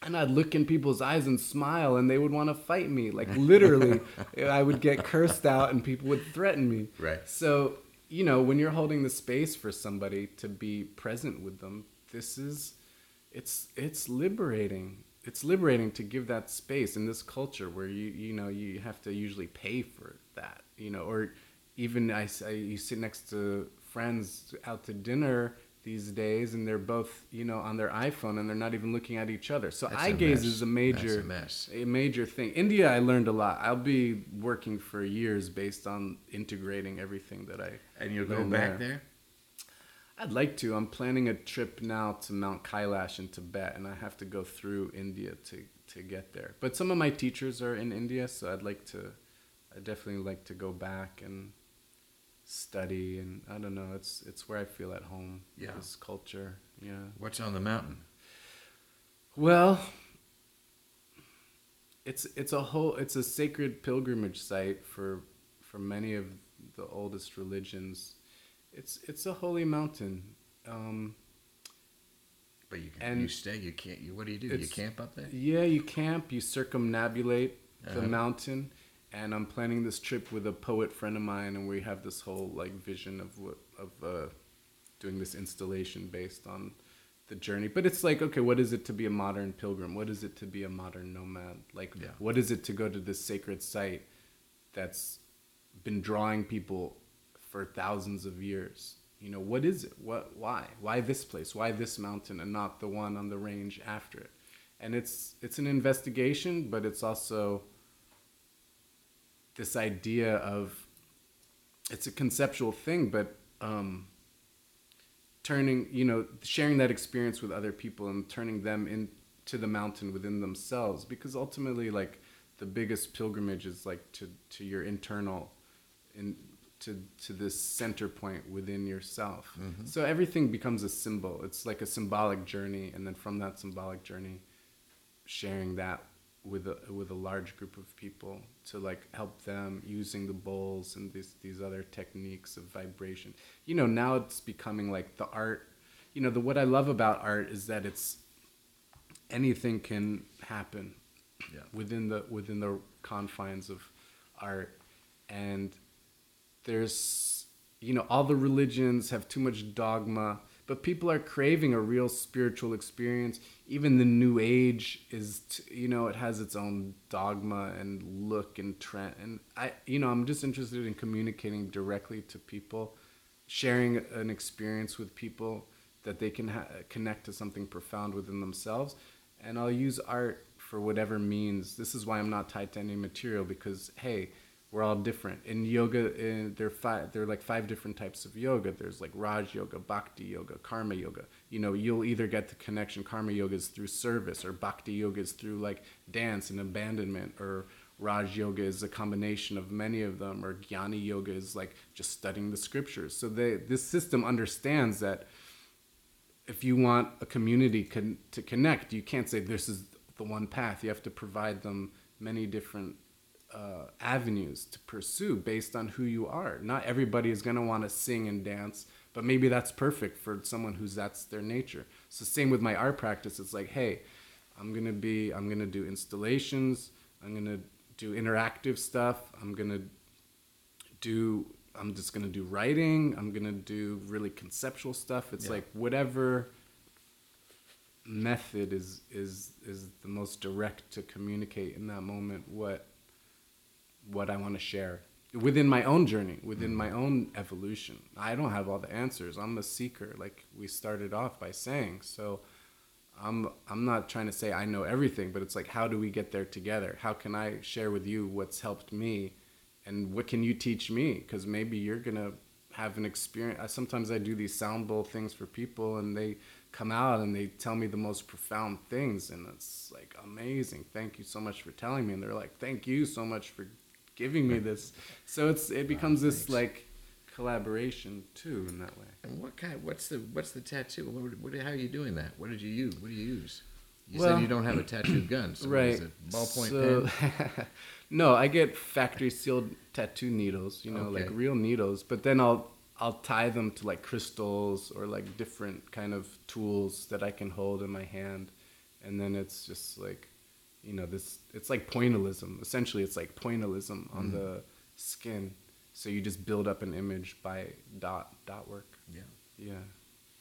and I'd look in people's eyes and smile and they would want to fight me. Like literally, I would get cursed out and people would threaten me. Right. So, you know, when you're holding the space for somebody to be present with them, this is it's it's liberating. It's liberating to give that space in this culture where you you know you have to usually pay for that, you know, or even I, I- you sit next to friends out to dinner these days and they're both you know on their iPhone and they're not even looking at each other. So That's eye gaze mess. is a major a mess. a major thing. India, I learned a lot. I'll be working for years based on integrating everything that I. and you'll go back there. I'd like to. I'm planning a trip now to Mount Kailash in Tibet, and I have to go through India to to get there. But some of my teachers are in India, so I'd like to. I definitely like to go back and study and I don't know. It's it's where I feel at home. Yeah. This culture. Yeah. What's on the mountain? Well, it's it's a whole it's a sacred pilgrimage site for for many of the oldest religions. It's it's a holy mountain. Um, But you can, And you stay. You can't. You what do you do? You camp up there? yeah, you camp, you circumnavigate the Uh-huh. mountain, and I'm planning this trip with a poet friend of mine, and we have this whole like vision of what of uh, doing this installation based on the journey. But it's like, okay, what is it to be a modern pilgrim? What is it to be a modern nomad? Like, Yeah. what is it to go to this sacred site that's been drawing people for thousands of years? You know, what is it? What? Why? Why this place? Why this mountain and not the one on the range after it? And it's it's an investigation, but it's also this idea of it's a conceptual thing, but um, turning you know sharing that experience with other people and turning them into the mountain within themselves because ultimately like the biggest pilgrimage is like to to your internal in to to this center point within yourself mm-hmm. so everything becomes a symbol it's like a symbolic journey and then from that symbolic journey sharing that with a with a large group of people to like help them using the bowls and these these other techniques of vibration. You know, now it's becoming like the art. You know, the what I love about art is that it's anything can happen Yeah. within the within the confines of art and there's you know all the religions have too much dogma but people are craving a real spiritual experience. Even the new age is t- you know it has its own dogma and look and trend. And i you know i'm just interested in communicating directly to people sharing an experience with people that they can ha- connect to something profound within themselves. And i'll use art for whatever means. This is why i'm not tied to any material because hey we're all different. In yoga in, there are five there are like five different types of yoga. There's like raj yoga bhakti yoga karma yoga. You know you'll either get the connection karma yoga is through service or bhakti yoga is through like dance and abandonment or raj yoga is a combination of many of them or jnana yoga is like just studying the scriptures. So they this system understands that if you want a community con- to connect, you can't say this is the one path. You have to provide them many different uh, avenues to pursue based on who you are. Not everybody is going to want to sing and dance, but maybe that's perfect for someone who's that's their nature. So same with my art practice. It's like, hey, I'm gonna be, I'm gonna do installations. I'm gonna do interactive stuff. I'm gonna do I'm just gonna do writing. I'm gonna do really conceptual stuff. It's Yeah. like whatever method is is is the most direct to communicate in that moment what what I want to share within my own journey, within my mm-hmm. own evolution. I don't have all the answers. I'm a seeker, like we started off by saying. So I'm I'm not trying to say I know everything, but it's like how do we get there together? How can I share with you what's helped me, and what can you teach me? Because maybe you're gonna have an experience. I, sometimes I do these sound bowl things for people, and they come out and they tell me the most profound things, and it's like amazing. Thank you so much for telling me, and they're like, thank you so much for giving me this. So it's it becomes this like collaboration too in that way. And what kind? What's the what's the tattoo? What, what, how are you doing that? What did you use? What do you use? You Well- said you don't have a tattooed gun, so what right. is it? Ballpoint So- pen. no, I get factory sealed tattoo needles, you know, like real needles, but then I'll I'll tie them to like crystals or like different kind of tools that I can hold in my hand. And then it's just like you know, this it's like pointillism. Essentially it's like pointillism on Mhm. the skin. So you just build up an image by dot dot work. Yeah. Yeah,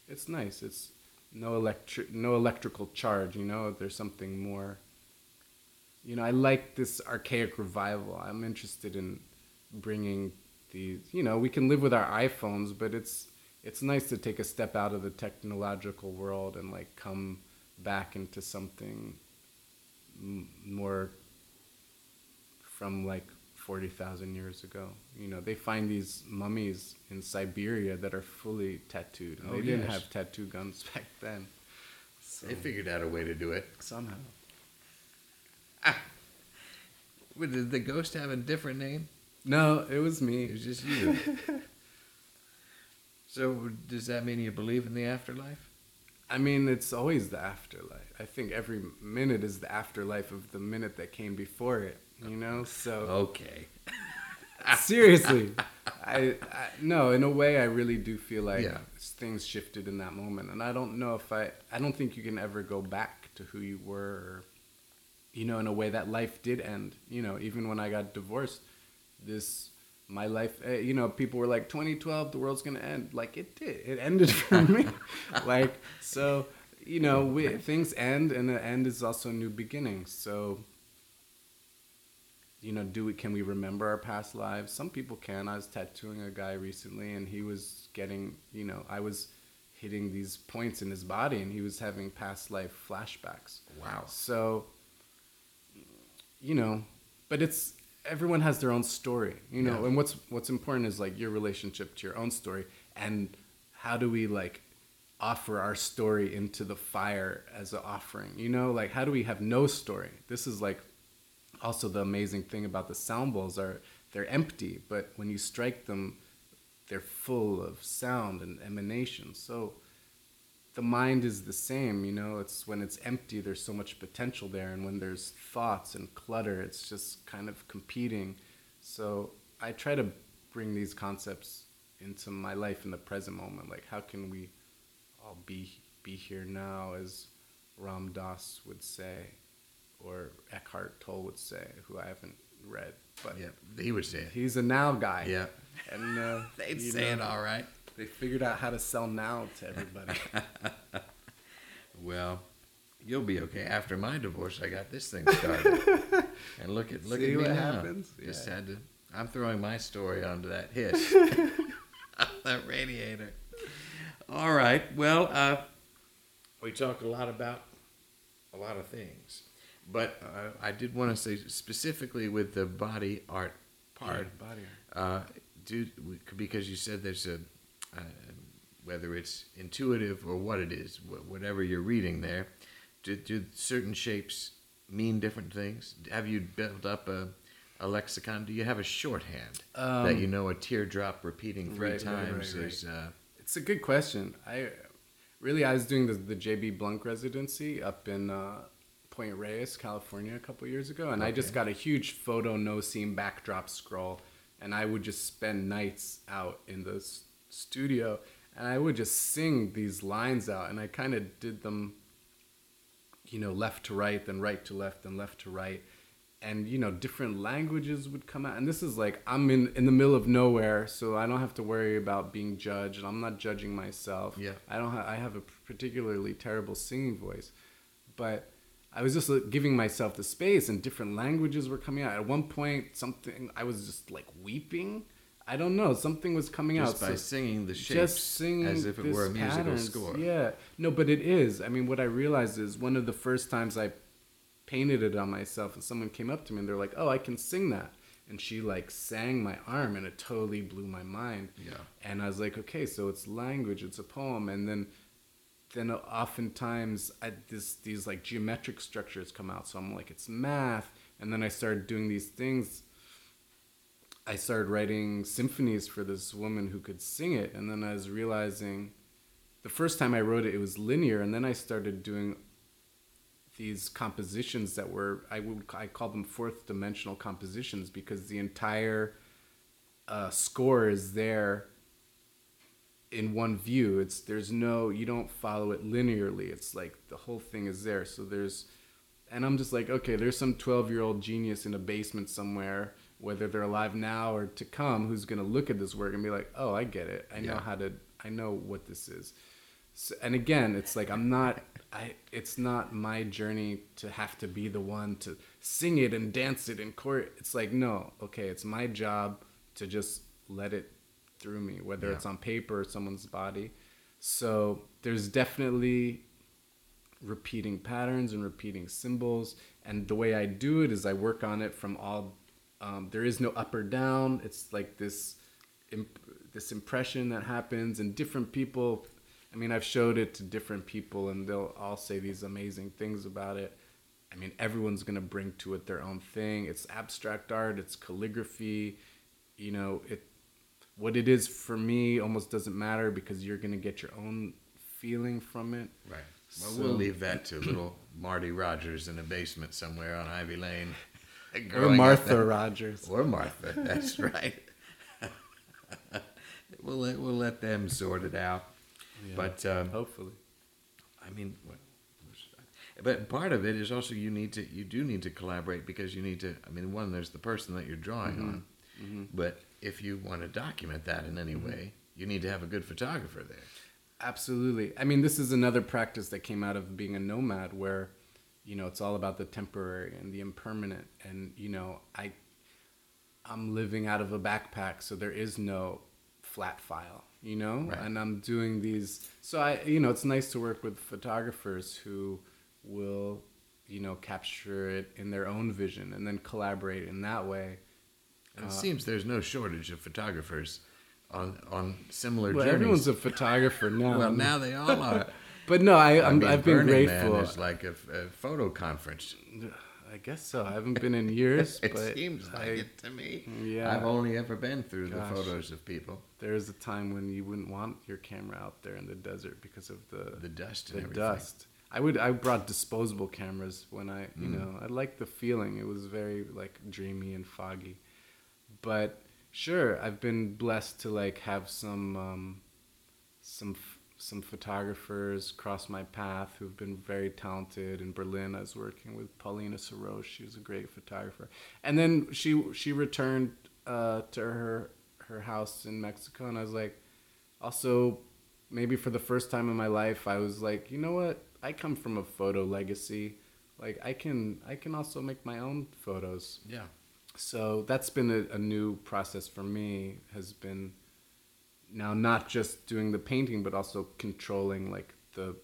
it's nice. It's no electric, no electrical charge. You know, there's something more. You know, I like this archaic revival. I'm interested in bringing these You know, we can live with our iPhones, but it's it's nice to take a step out of the technological world and like come back into something m- more from like 40,000 years ago. You know, they find these mummies in Siberia that are fully tattooed. And Oh, they didn't have tattoo guns back then. So, They figured out a way to do it. somehow. Ah. What, Did the ghost have a different name? No, it was me. It was just you. So does that mean you believe in the afterlife? I mean, it's always the afterlife. I think every minute is the afterlife of the minute that came before it. You know, so Okay. seriously, I, I no. In a way, I really do feel like Yeah. things shifted in that moment, and I don't know if I. I don't think you can ever go back to who you were. Or, you know, in a way that life did end. You know, even when I got divorced, this my life. eh, You know, people were like, "2012, the world's gonna end." Like it did. It ended for me. like so, you know, we, things end, and the end is also a new beginning. So you know, do we can we remember our past lives? Some people can. I was tattooing a guy recently, and he was getting, you know, I was hitting these points in his body, and he was having past life flashbacks. Wow. So, you know, but it's everyone has their own story, you know. Yeah. And what's what's important is like your relationship to your own story, and how do we like offer our story into the fire as an offering, you know? Like how do we have no story? This is like also the amazing thing about the sound bowls are they're empty, but when you strike them, they're full of sound and emanation. So the mind is the same, you know. It's when it's empty, there's so much potential there, and when there's thoughts and clutter, it's just kind of competing. So I try to bring these concepts into my life in the present moment. Like, how can we all be be here now, as Ram Dass would say, or Eckhart Tolle would say, who I haven't read, but Yeah, he would say it. he's a now guy. Yeah. and uh, They'd say it all right. They figured out how to sell now to everybody. Well, you'll be okay. After my divorce, I got this thing started. and look at look See at me what now. happens? Just Yeah. had to. I'm throwing my story onto that hiss, that radiator. All right. Well, uh, we talked a lot about a lot of things, but uh, I did want to say specifically with the body art part. body Uh, do because you said there's a uh, whether it's intuitive or what it is, wh- whatever you're reading there. Do, do certain shapes mean different things? Have you built up a, a lexicon? Do you have a shorthand that Um, you know a teardrop repeating three right, right, right, times right. is? Uh, It's a good question. I really I was doing the the JB Blunk residency up in uh, Point Reyes, California, a couple years ago, and I just got a huge photo no seam backdrop scroll, and I would just spend nights out in the s- studio, and I would just sing these lines out, and I kind of did them, you know, left to right, then right to left, then left to right. And you know, different languages would come out, and this is like I'm in in the middle of nowhere, so I don't have to worry about being judged. I'm not judging myself. Yeah. I don't. Ha- I have a particularly terrible singing voice, but I was just like, giving myself the space, and different languages were coming out. At one point, something I was just like weeping. I don't know. Something was coming just out. by so- singing the shapes just singing as if it were a musical patterns. score. Yeah, no, but it is. I mean, what I realized is one of the first times I painted it on myself, and someone came up to me and they're like, "Oh, I can sing that," and she like sang my arm, and it totally blew my mind. Yeah. And I was like, "Okay, so it's language, it's a poem," and then. Then oftentimes I, this these like geometric structures come out, so I'm like it's math, and then I started doing these things I started writing symphonies for this woman who could sing it, and then I was realizing the first time I wrote it, it was linear, and then I started doing these compositions that were I would I call them fourth dimensional compositions because the entire uh, score is there in one view. It's there's no you don't follow it linearly. It's like the whole thing is there. So there's and I'm just like, okay, there's some 12 year old genius in a basement somewhere, whether they're alive now or to come, who's gonna look at this work and be like, oh, I get it. I know Yeah. how to. I know what this is. So, and again, it's like I'm not. I. It's not my journey to have to be the one to sing it and dance it in court. It's like no. Okay, it's my job to just let it through me, whether Yeah. it's on paper or someone's body. So there's definitely repeating patterns and repeating symbols. And the way I do it is I work on it from all. Um, there is no up or down. It's like this, imp- this impression that happens, and different people. I mean, I've showed it to different people, and they'll all say these amazing things about it. I mean, everyone's gonna bring to it their own thing. It's abstract art. It's calligraphy. You know, it what it is for me almost doesn't matter because you're gonna get your own feeling from it. Right. Well, So- we'll leave that to little Marty Rogers in a basement somewhere on Ivy Lane. Or Martha. Rogers. Or Martha. That's right. we'll let we'll let them sort it out. Yeah. But um, Hopefully. I mean, but part of it is also you need to you do need to collaborate because you need to. I mean, one there's the person that you're drawing mm-hmm. on, mm-hmm. but if you want to document that in any mm-hmm. way, you need to have a good photographer there. Absolutely. I mean, this is another practice that came out of being a nomad where, you know, it's all about the temporary and the impermanent. And, you know, I, I'm living out of a backpack, so there is no flat file, you know? Right. And I'm doing these. So I, you know, it's nice to work with photographers who will, you know, capture it in their own vision and then collaborate in that way. And it uh, seems there's no shortage of photographers on on similar Well, journeys. everyone's a photographer now. well, now they all are. But no, I, I I'm, mean, I've been grateful. Man is like a, a photo conference. I guess so. I haven't been in years, It seems like I, it to me. Yeah. I've only ever been through Gosh. the photos of people, There is a time when you wouldn't want your camera out there in the desert because of the the dust and the everything. dust. I would I brought disposable cameras when I you Mm. know I liked the feeling. It was very like dreamy and foggy, but sure I've been blessed to like have some um, some some photographers cross my path who've been very talented. In Berlin, I was working with Paulina Saroche. She was a great photographer, and then she she returned uh, to her her house in Mexico, and I was like, also maybe for the first time in my life, I was like, you know what? I come from a photo legacy. Like I can I can also make my own photos. Yeah. So that's been a, a new process for me. Has been now not just doing the painting, but also controlling like the,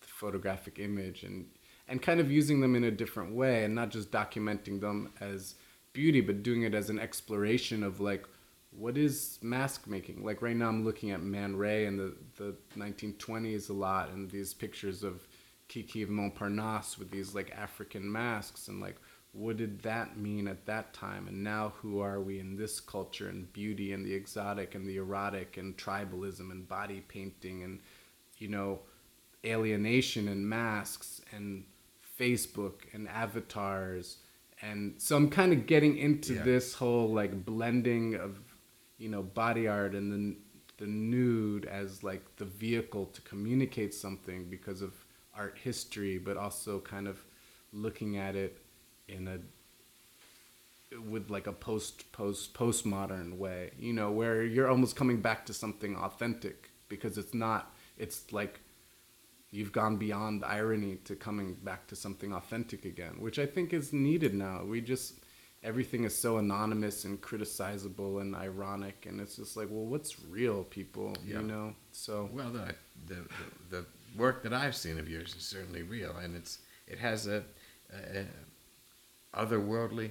the photographic image and and kind of using them in a different way, and not just documenting them as beauty, but doing it as an exploration of like what is mask making. Like right now, I'm looking at Man Ray and the the 1920s a lot, and these pictures of Kiki of Montparnasse with these like African masks, and like what did that mean at that time and now who are we in this culture and beauty and the exotic and the erotic and tribalism and body painting and you know alienation and masks and facebook and avatars and so i'm kind of getting into Yeah. this whole like blending of you know body art and then the nude as like the vehicle to communicate something because of art history but also kind of looking at it in a with like a post post postmodern way you know where you're almost coming back to something authentic because it's not it's like you've gone beyond irony to coming back to something authentic again which i think is needed now we just everything is so anonymous and criticizable and ironic and it's just like well what's real people Yeah. you know so Well, the, the the work that I've seen of yours is certainly real, and it's it has a, a, a otherworldly,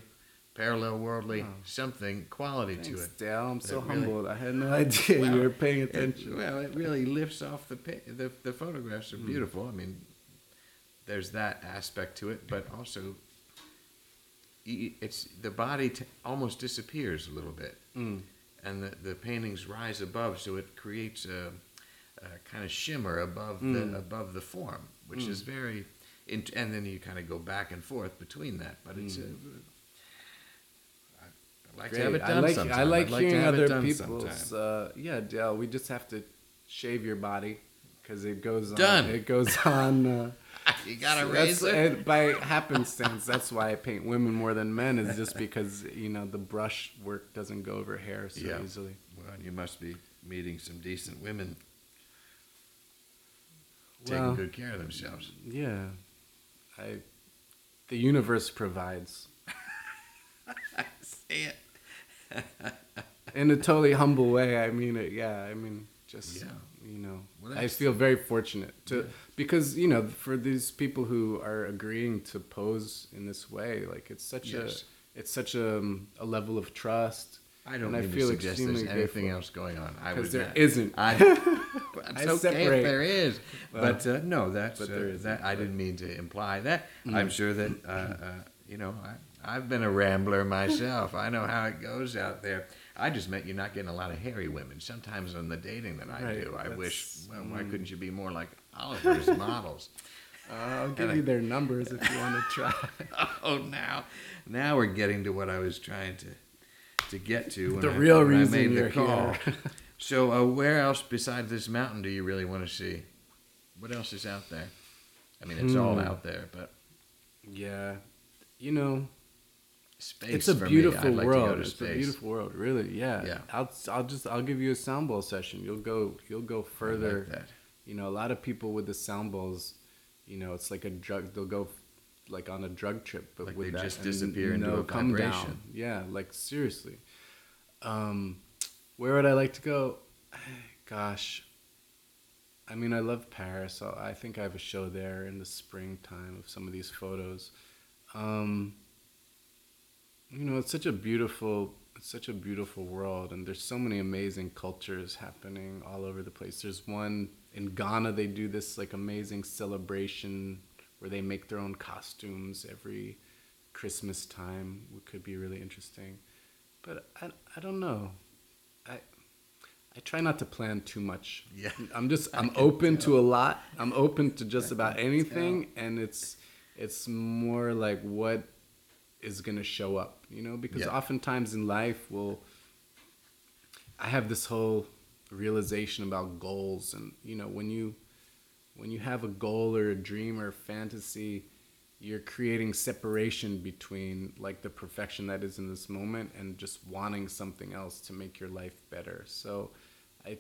parallel worldly something quality to it. dale i'm so It really- humbled i had no idea Well, you were paying It- attention well, it really lifts off the the the photographs are Mm. beautiful. I mean, there's that aspect to it, but also it's the body t- almost disappears a little bit, Mm. and the the paintings rise above, so it creates a, a kind of shimmer above Mm. the above the form, which is very. Int and then you kind of go back and forth between that, but it's. A, I'd like to have Mm. It done I like sometime. I like like hearing other people's. Uh, yeah, Dale. We just have to shave your body because it goes on. Done. It goes on. Uh, You got a razor? by happenstance, that's why I paint women more than men. Is just because you know the brush work doesn't go over hair so Yeah. easily. Well, you must be meeting some decent women taking Well, good care of themselves. yeah, I. The universe provides Say it. in a totally humble way. I mean it. Yeah, I mean just Yeah. you know. I feel very fortunate to because you know for these people who are agreeing to pose in this way, like it's such Yes. a it's such a, um, a level of trust. I don't and I mean feel to suggest there's anything else going on. I would there not. isn't. I, it's I okay separate. if there is, Well, but uh, no, that's but uh, that. I didn't mean to imply that. I'm sure that uh, uh, you know. I, I've been a rambler myself. I know how it goes out there. I just meant you're not getting a lot of hairy women. Sometimes on the dating that I Right, do, I wish, well, why couldn't you be more like Oliver's models? Uh, I'll give you their numbers if you want to try. Oh, now, now we're getting to what I was trying to to get to. The I, real when I reason made the you're call. here. so, uh, where else besides this mountain do you really want to see? What else is out there? I mean, it's all Hmm. out there, but yeah, you know, space. it's a beautiful like world. To go to it's space. a beautiful world, really. Yeah. Yeah. I'll I'll just I'll give you a sound bowl session. You'll go you'll go like further. that. You know, a lot of people with the sound bowls, you know, it's like a drug. They'll go like on a drug trip, but Like with they that, just disappear into no a come down. Yeah, like seriously. Um, where would I like to go? Gosh. I mean, I love Paris. so I think I have a show there in the springtime of some of these photos. Um, you know, it's such a beautiful, it's such a beautiful world, and there's so many amazing cultures happening all over the place. There's one in Ghana. They do this like amazing celebration where they make their own costumes every Christmas time. It could be really interesting, but I, I don't know. I I try not to plan too much. Yeah. I'm just I'm open tell. to a lot. I'm open to just about anything, and it's it's more like what is gonna show up, you know? Because Yeah. oftentimes in life, we'll I have this whole realization about goals, and you know, when you when you have a goal or a dream or a fantasy, you're creating separation between like the perfection that is in this moment and just wanting something else to make your life better. So I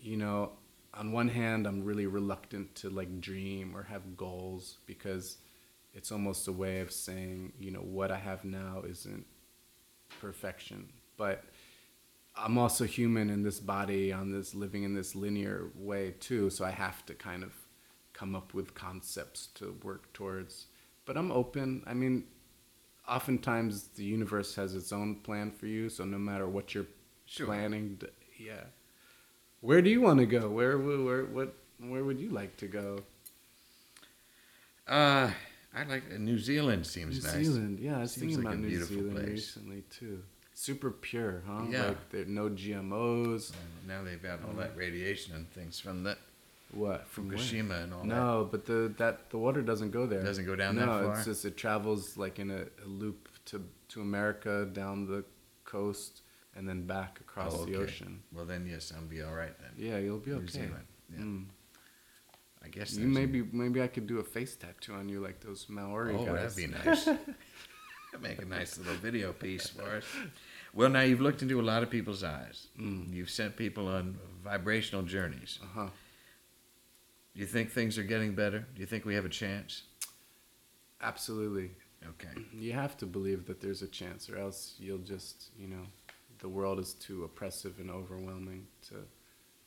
you know, on one hand I'm really reluctant to like dream or have goals because it's almost a way of saying, you know, what I have now isn't perfection. But I'm also human in this body, on this living in this linear way too. So I have to kind of come up with concepts to work towards. But I'm open. I mean, oftentimes the universe has its own plan for you. So no matter what you're Sure. planning, d- yeah. Where do you want to go? Where, where, where, what, where would you like to go? Uh, I like New Zealand. Seems New nice. New Zealand, yeah, I was Seems thinking like a about New beautiful Zealand place. recently too. Super pure, huh? Yeah. Like there no GMOs. Now they've got all that radiation and things from that What where? Fukushima and all that. No, but the that the water doesn't go there. It doesn't go down no, that far? No, it's just it travels like in a, a loop to to America down the coast and then back across Oh, the ocean. Well, then yes, I'll be all right then. Yeah, you'll be New okay. Zealand. Yeah. Mm. I guess You there's a- maybe maybe I could do a face tattoo on you like those Maori Oh, guys. that'd be nice. Make a nice little video piece for us. Well, now you've looked into a lot of people's eyes. Mm. You've sent people on vibrational journeys. Uh huh. Do you think things are getting better? Do you think we have a chance? Absolutely. Okay. You have to believe that there's a chance, or else you'll just, you know, the world is too oppressive and overwhelming to,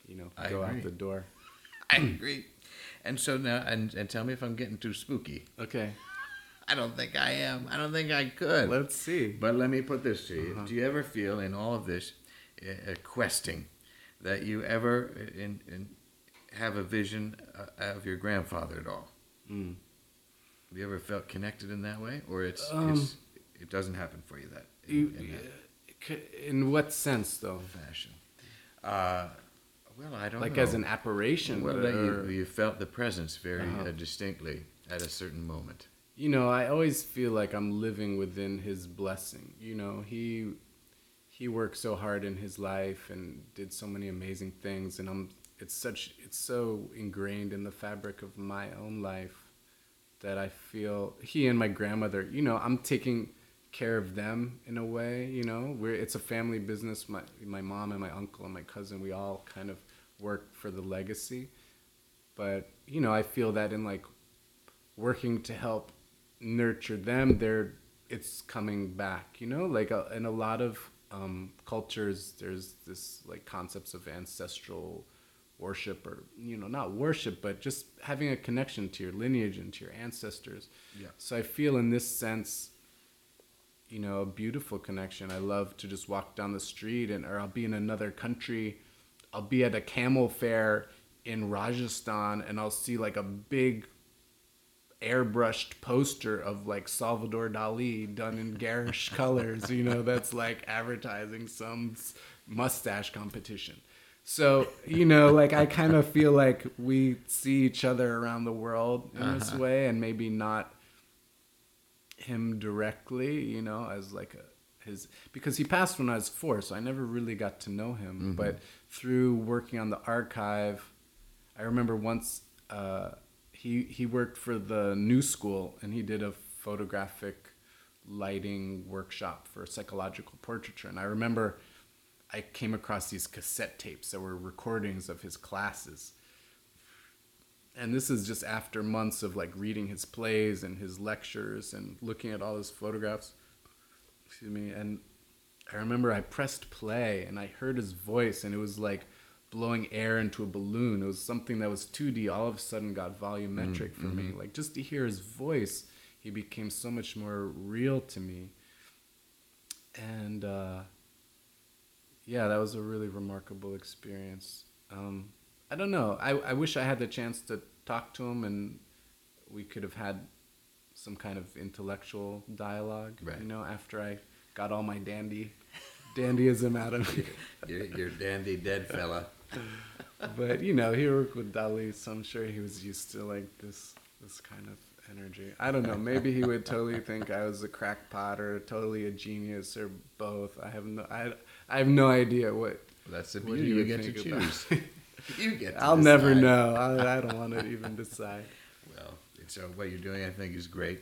you know, I go agree. out the door. I agree. And so now, and, and tell me if I'm getting too spooky. Okay, I don't think I am. I don't think I could. let's see. But let me put this to you: Uh-huh. Do you ever feel in all of this uh, questing that you ever uh, in, in have a vision uh, of your grandfather at all? Mm. Have you ever felt connected in that way, or it's, Um, it's it doesn't happen for you that in, You, in that in what sense, though? fashion? Uh, well, I don't Like know. as an apparition? well, that you, you felt the presence very Uh-huh. uh, distinctly at a certain moment. You know, I always feel like I'm living within his blessing. You know, he he worked so hard in his life and did so many amazing things and I'm it's such it's so ingrained in the fabric of my own life that I feel he and my grandmother, you know, I'm taking care of them in a way, you know. We're it's a family business. My my mom and my uncle and my cousin, we all kind of work for the legacy. But, you know, I feel that in like working to help nurture them they're it's coming back you know? Like uh, in a lot of um, cultures there's this like concepts of ancestral worship or you know not worship but just having a connection to your lineage and to your ancestors. Yeah. so i feel in this sense you know a beautiful connection. I love to just walk down the street and or i'll be in another country. I'll be at a camel fair in rajasthan and i'll see like a big airbrushed poster of like Salvador Dali done in garish colors, you know, that's like advertising some mustache competition. So, you know, like I kind of feel like we see each other around the world in this way and maybe not him directly, you know, as like a his because he passed when I was four, so I never really got to know him. But through working on the archive, I remember once uh, he he worked for the New School and he did a photographic lighting workshop for psychological portraiture, and I remember I came across these cassette tapes that were recordings of his classes. And this is just after months of like reading his plays and his lectures and looking at all his photographs. Excuse me. And i remember i pressed play and i heard his voice and it was like blowing air into a balloon it was something that was 2d all of a sudden got volumetric for me like just to hear his voice he became so much more real to me and uh, yeah, that was a really remarkable experience. Um, I don't know. I, I wish I had the chance to talk to him and we could have had some kind of intellectual dialogue. Right. You know, after I got all my dandy dandyism out of me. You're, you're dandy dead fella. But you know, he worked with Dali, so I'm sure he was used to like this this kind of energy. I don't know. Maybe he would totally think I was a crackpot or totally a genius or both. I have no I, I have no idea what That's the What beauty. You you get to choose. you get. To I'll never know. I, I don't want to even decide. Well, so what you're doing, I think, is great,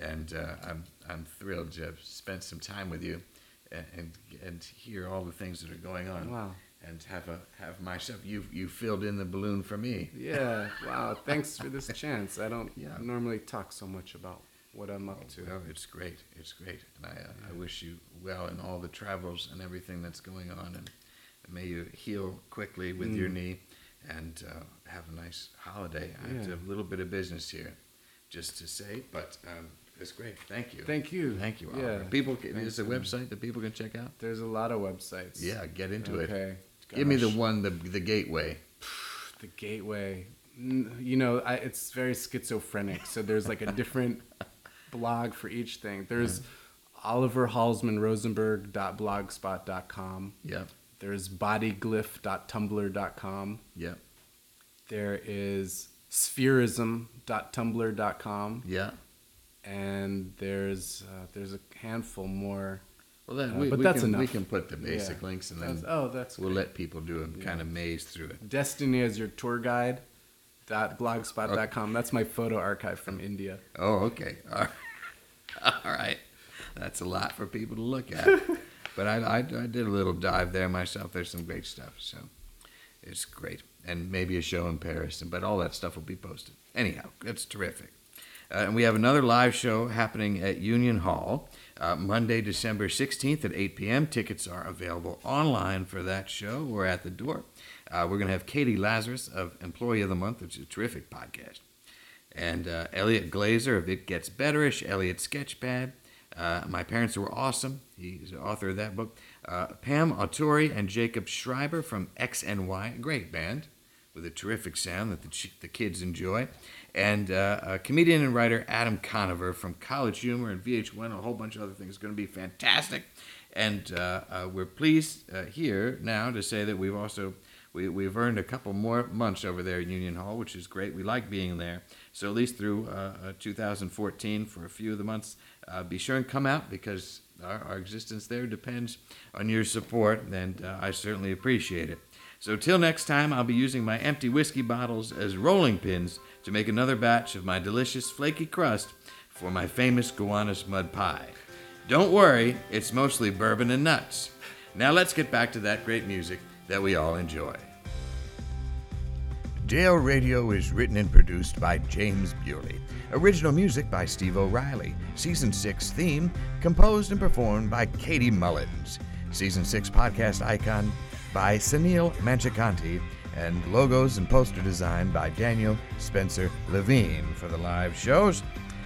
and uh, I'm I'm thrilled to have spent some time with you, and, and and hear all the things that are going on. Wow. And have a have myself. You you filled in the balloon for me. Yeah. Wow. Thanks for this chance. I don't Yeah. normally talk so much about what I'm up to. Well, it's great. It's great, and I uh, I wish you well in all the travels and everything that's going on, and may you heal quickly with your Mm. knee, and uh, have a nice holiday. I have Yeah. have a little bit of business here, just to say, but um, it's great. Thank you. Thank you. Thank you, Yeah. People, can, Thanks is a website that people can check out? There's a lot of websites. Yeah, get into it. Okay. Give me the one, the the gateway. the gateway. You know I, it's very schizophrenic so there's like a different blog for each thing. There's oliver halsman rosenberg.blogspot.com Yep, there's bodyglyph.tumblr.com yep, there is spherism.tumblr.com yeah. and there's uh, there's a handful more Well, then Uh, we, but we that's can, we enough. can put the basic Yeah. links, and then That's- oh that's we'll great. let people do a kind of maze through it. destiny as your tour guide dot blogspot.com that's my photo archive from india Oh, okay. All right. All right. That's a lot for people to look at. but I, I, I did a little dive there myself. There's some great stuff. So it's great. And maybe a show in Paris. But all that stuff will be posted. Anyhow, that's terrific. Uh, and we have another live show happening at Union Hall uh, Monday, December 16th at 8 p.m. Tickets are available online for that show We're at the door. Uh, we're going to have Katie Lazarus of Employee of the Month, which is a terrific podcast and uh, Elliot Glazer of It Gets Betterish, Elliot Sketchpad. Uh, My Parents Were Awesome. He's the author of that book. Uh, Pam Autori and Jacob Schreiber from XNY, a great band with a terrific sound that the, ch- the kids enjoy. And uh, uh, comedian and writer Adam Conover from College Humor and VH1, a whole bunch of other things. It's going to be fantastic. And uh, uh, we're pleased uh, here now to say that we've also we, we've earned a couple more months over there at Union Hall, which is great. We like being there. So at least through uh, uh, 2014, for a few of the months, be sure and come out because our, our existence there depends on your support, and I certainly appreciate it. So till next time, I'll be using my empty whiskey bottles as rolling pins to make another batch of my delicious flaky crust for my famous Gowanus mud pie. Don't worry, it's mostly bourbon and nuts. Now let's get back to that great music that we all enjoy. Dale Radio is written and produced by James Bewley. Original music by Steve O'Reilly. Season 6 theme composed and performed by Katie Mullins. Season 6 podcast icon by Sunil Manchakanti. And logos and poster design by Daniel Spencer Levine for the live shows.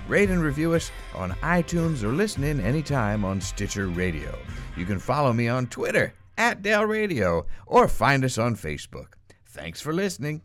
Rate and review us on iTunes or listen in anytime on Stitcher Radio. You can follow me on Twitter at Dale Radio or find us on Facebook. Thanks for listening.